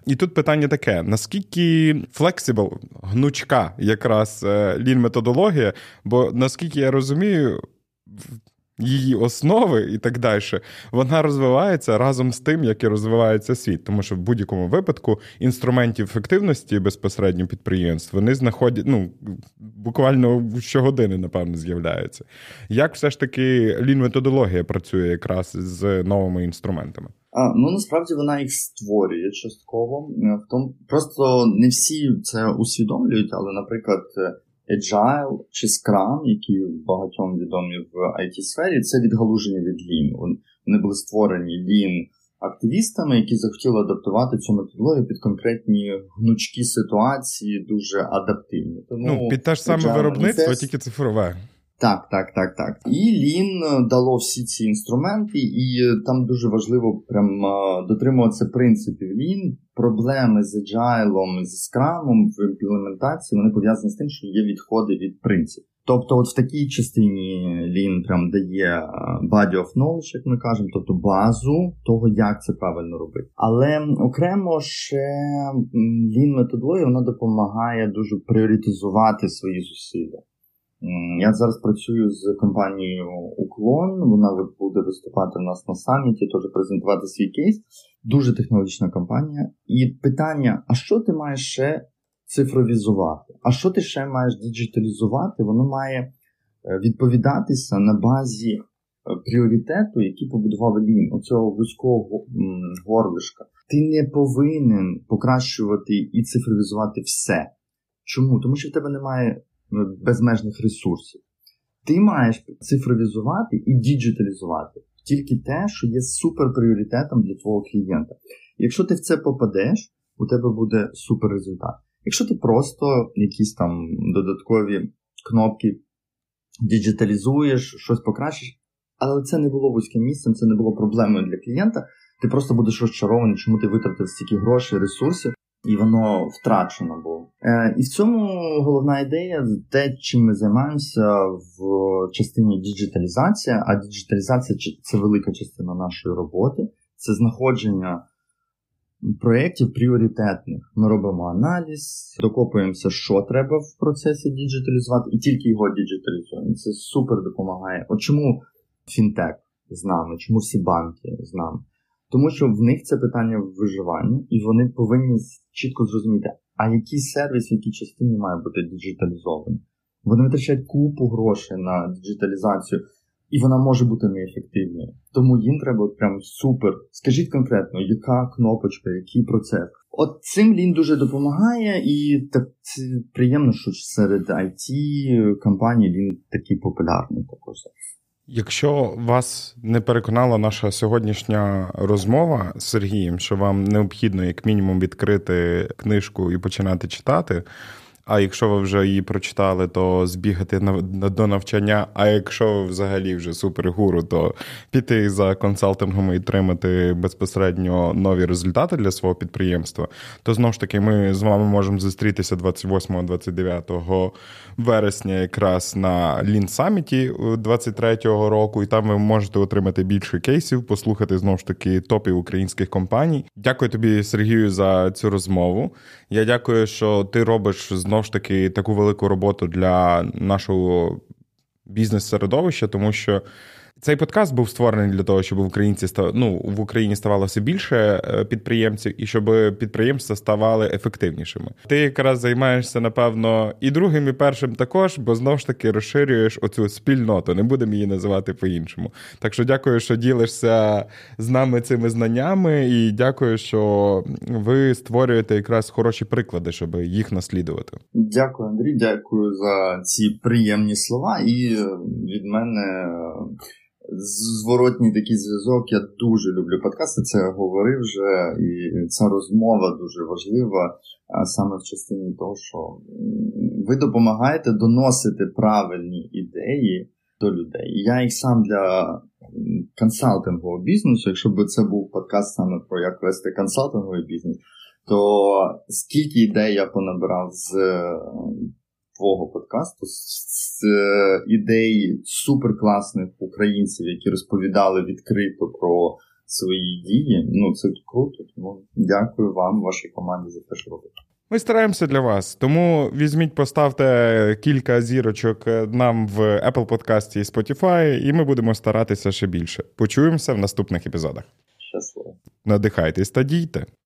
І тут питання таке: наскільки flexible, гнучка якраз е, Lean методологія, бо наскільки я розумію, її основи і так далі, вона розвивається разом з тим, як і розвивається світ. Тому що в будь-якому випадку інструментів ефективності безпосередньо підприємств вони знаходять ну, буквально щогодини, напевно, з'являються. Як все ж таки лін-методологія працює якраз з новими інструментами? А, Ну насправді вона їх створює частково. В тому просто не всі це усвідомлюють, але, наприклад. Agile чи Scrum, які багатьом відомі в it сфері це відгалуження від Lean. Вони були створені Lean активістами, які захотіли адаптувати цю методологію під конкретні гнучкі ситуації, дуже адаптивні. Тому ну, під те ж саме виробництво, тільки цифрове. Так, так, так, так. І Lean е, дало всі ці інструменти, і е, там дуже важливо прям е, дотримуватися принципів Lean. Проблеми з Agile, з Scrum в імплементації вони пов'язані з тим, що є відходи від принципів. Тобто, от в такій частині Lean прям дає body of knowledge, як ми кажемо, тобто базу того, як це правильно робити. Але окремо ще Lean методологія вона допомагає дуже пріоритизувати свої зусилля. Я зараз працюю з компанією Уклон. Вона буде виступати у нас на саміті, теж презентувати свій кейс. Дуже технологічна компанія. І питання: а що ти маєш ще цифровізувати? А що ти ще маєш діджиталізувати? Воно має е, відповідатися на базі е, пріоритету, який побудував Лін, оцього вузького горлишка. Ти не повинен покращувати і цифровізувати все. Чому? Тому що в тебе немає безмежних ресурсів. Ти маєш цифровізувати і діджиталізувати. тільки те, що є супер пріоритетом для твого клієнта. Якщо ти в це попадеш, у тебе буде супер результат. Якщо ти просто якісь там додаткові кнопки діджиталізуєш, щось покращиш, але це не було вузьким місцем, це не було проблемою для клієнта. Ти просто будеш розчарований, чому ти витратив стільки грошей, ресурсів, і воно втрачено було. Е, І в цьому головна ідея те, чим ми займаємося в частині діджиталізації. А діджиталізація це велика частина нашої роботи, це знаходження проєктів пріоритетних. Ми робимо аналіз, докопуємося, що треба в процесі діджиталізувати, і тільки його діджиталізуємо. Це супер допомагає. От чому фінтек з нами, чому всі банки з нами? Тому що в них це питання виживання, і вони повинні чітко зрозуміти, а який сервіс, в якій частині має бути діджиталізований. Вони витрачають купу грошей на діджиталізацію, і вона може бути неефективною. Тому їм треба прям супер. Скажіть конкретно, яка кнопочка, який процес. От цим він дуже допомагає, і так це приємно, що серед it компаній він такий популярний також. Якщо вас не переконала наша сьогоднішня розмова з Сергієм, що вам необхідно як мінімум відкрити книжку і починати читати. А якщо ви вже її прочитали, то збігати на, до навчання. А якщо ви взагалі вже супергуру, то піти за консалтингом і отримати безпосередньо нові результати для свого підприємства, то знову ж таки ми з вами можемо зустрітися 28-29 вересня, якраз на Lean Summit 23-го року, і там ви можете отримати більше кейсів, послухати знову ж таки топів українських компаній. Дякую тобі, Сергію, за цю розмову. Я дякую, що ти робиш знову ж таки таку велику роботу для нашого бізнес-середовища, тому що. Цей подкаст був створений для того, щоб українці ну, в Україні ставалося більше е, підприємців і щоб підприємства ставали ефективнішими. Ти якраз займаєшся, напевно, і другим, і першим також, бо знову ж таки розширюєш оцю спільноту. Не будемо її називати по-іншому. Так що дякую, що ділишся з нами цими знаннями, і дякую, що ви створюєте якраз хороші приклади, щоб їх наслідувати. Дякую, Андрій. Дякую за ці приємні слова. І від мене зворотній такий зв'язок. Я дуже люблю подкасти. Це я говорив вже, і ця розмова дуже важлива саме в частині того, що ви допомагаєте доносити правильні ідеї до людей. Я їх сам для консалтингового бізнесу, якщо б це був подкаст саме про як вести консалтинговий бізнес, то скільки ідей я понабирав з твого подкасту з ідей суперкласних українців, які розповідали відкрито про свої дії. Ну це круто. Тому дякую вам, вашій команді, за те, що робите. Ми стараємося для вас, тому візьміть, поставте кілька зірочок нам в Apple Podcast і Spotify, і ми будемо старатися ще більше. Почуємося в наступних епізодах. Щасливо. Надихайтесь та дійте.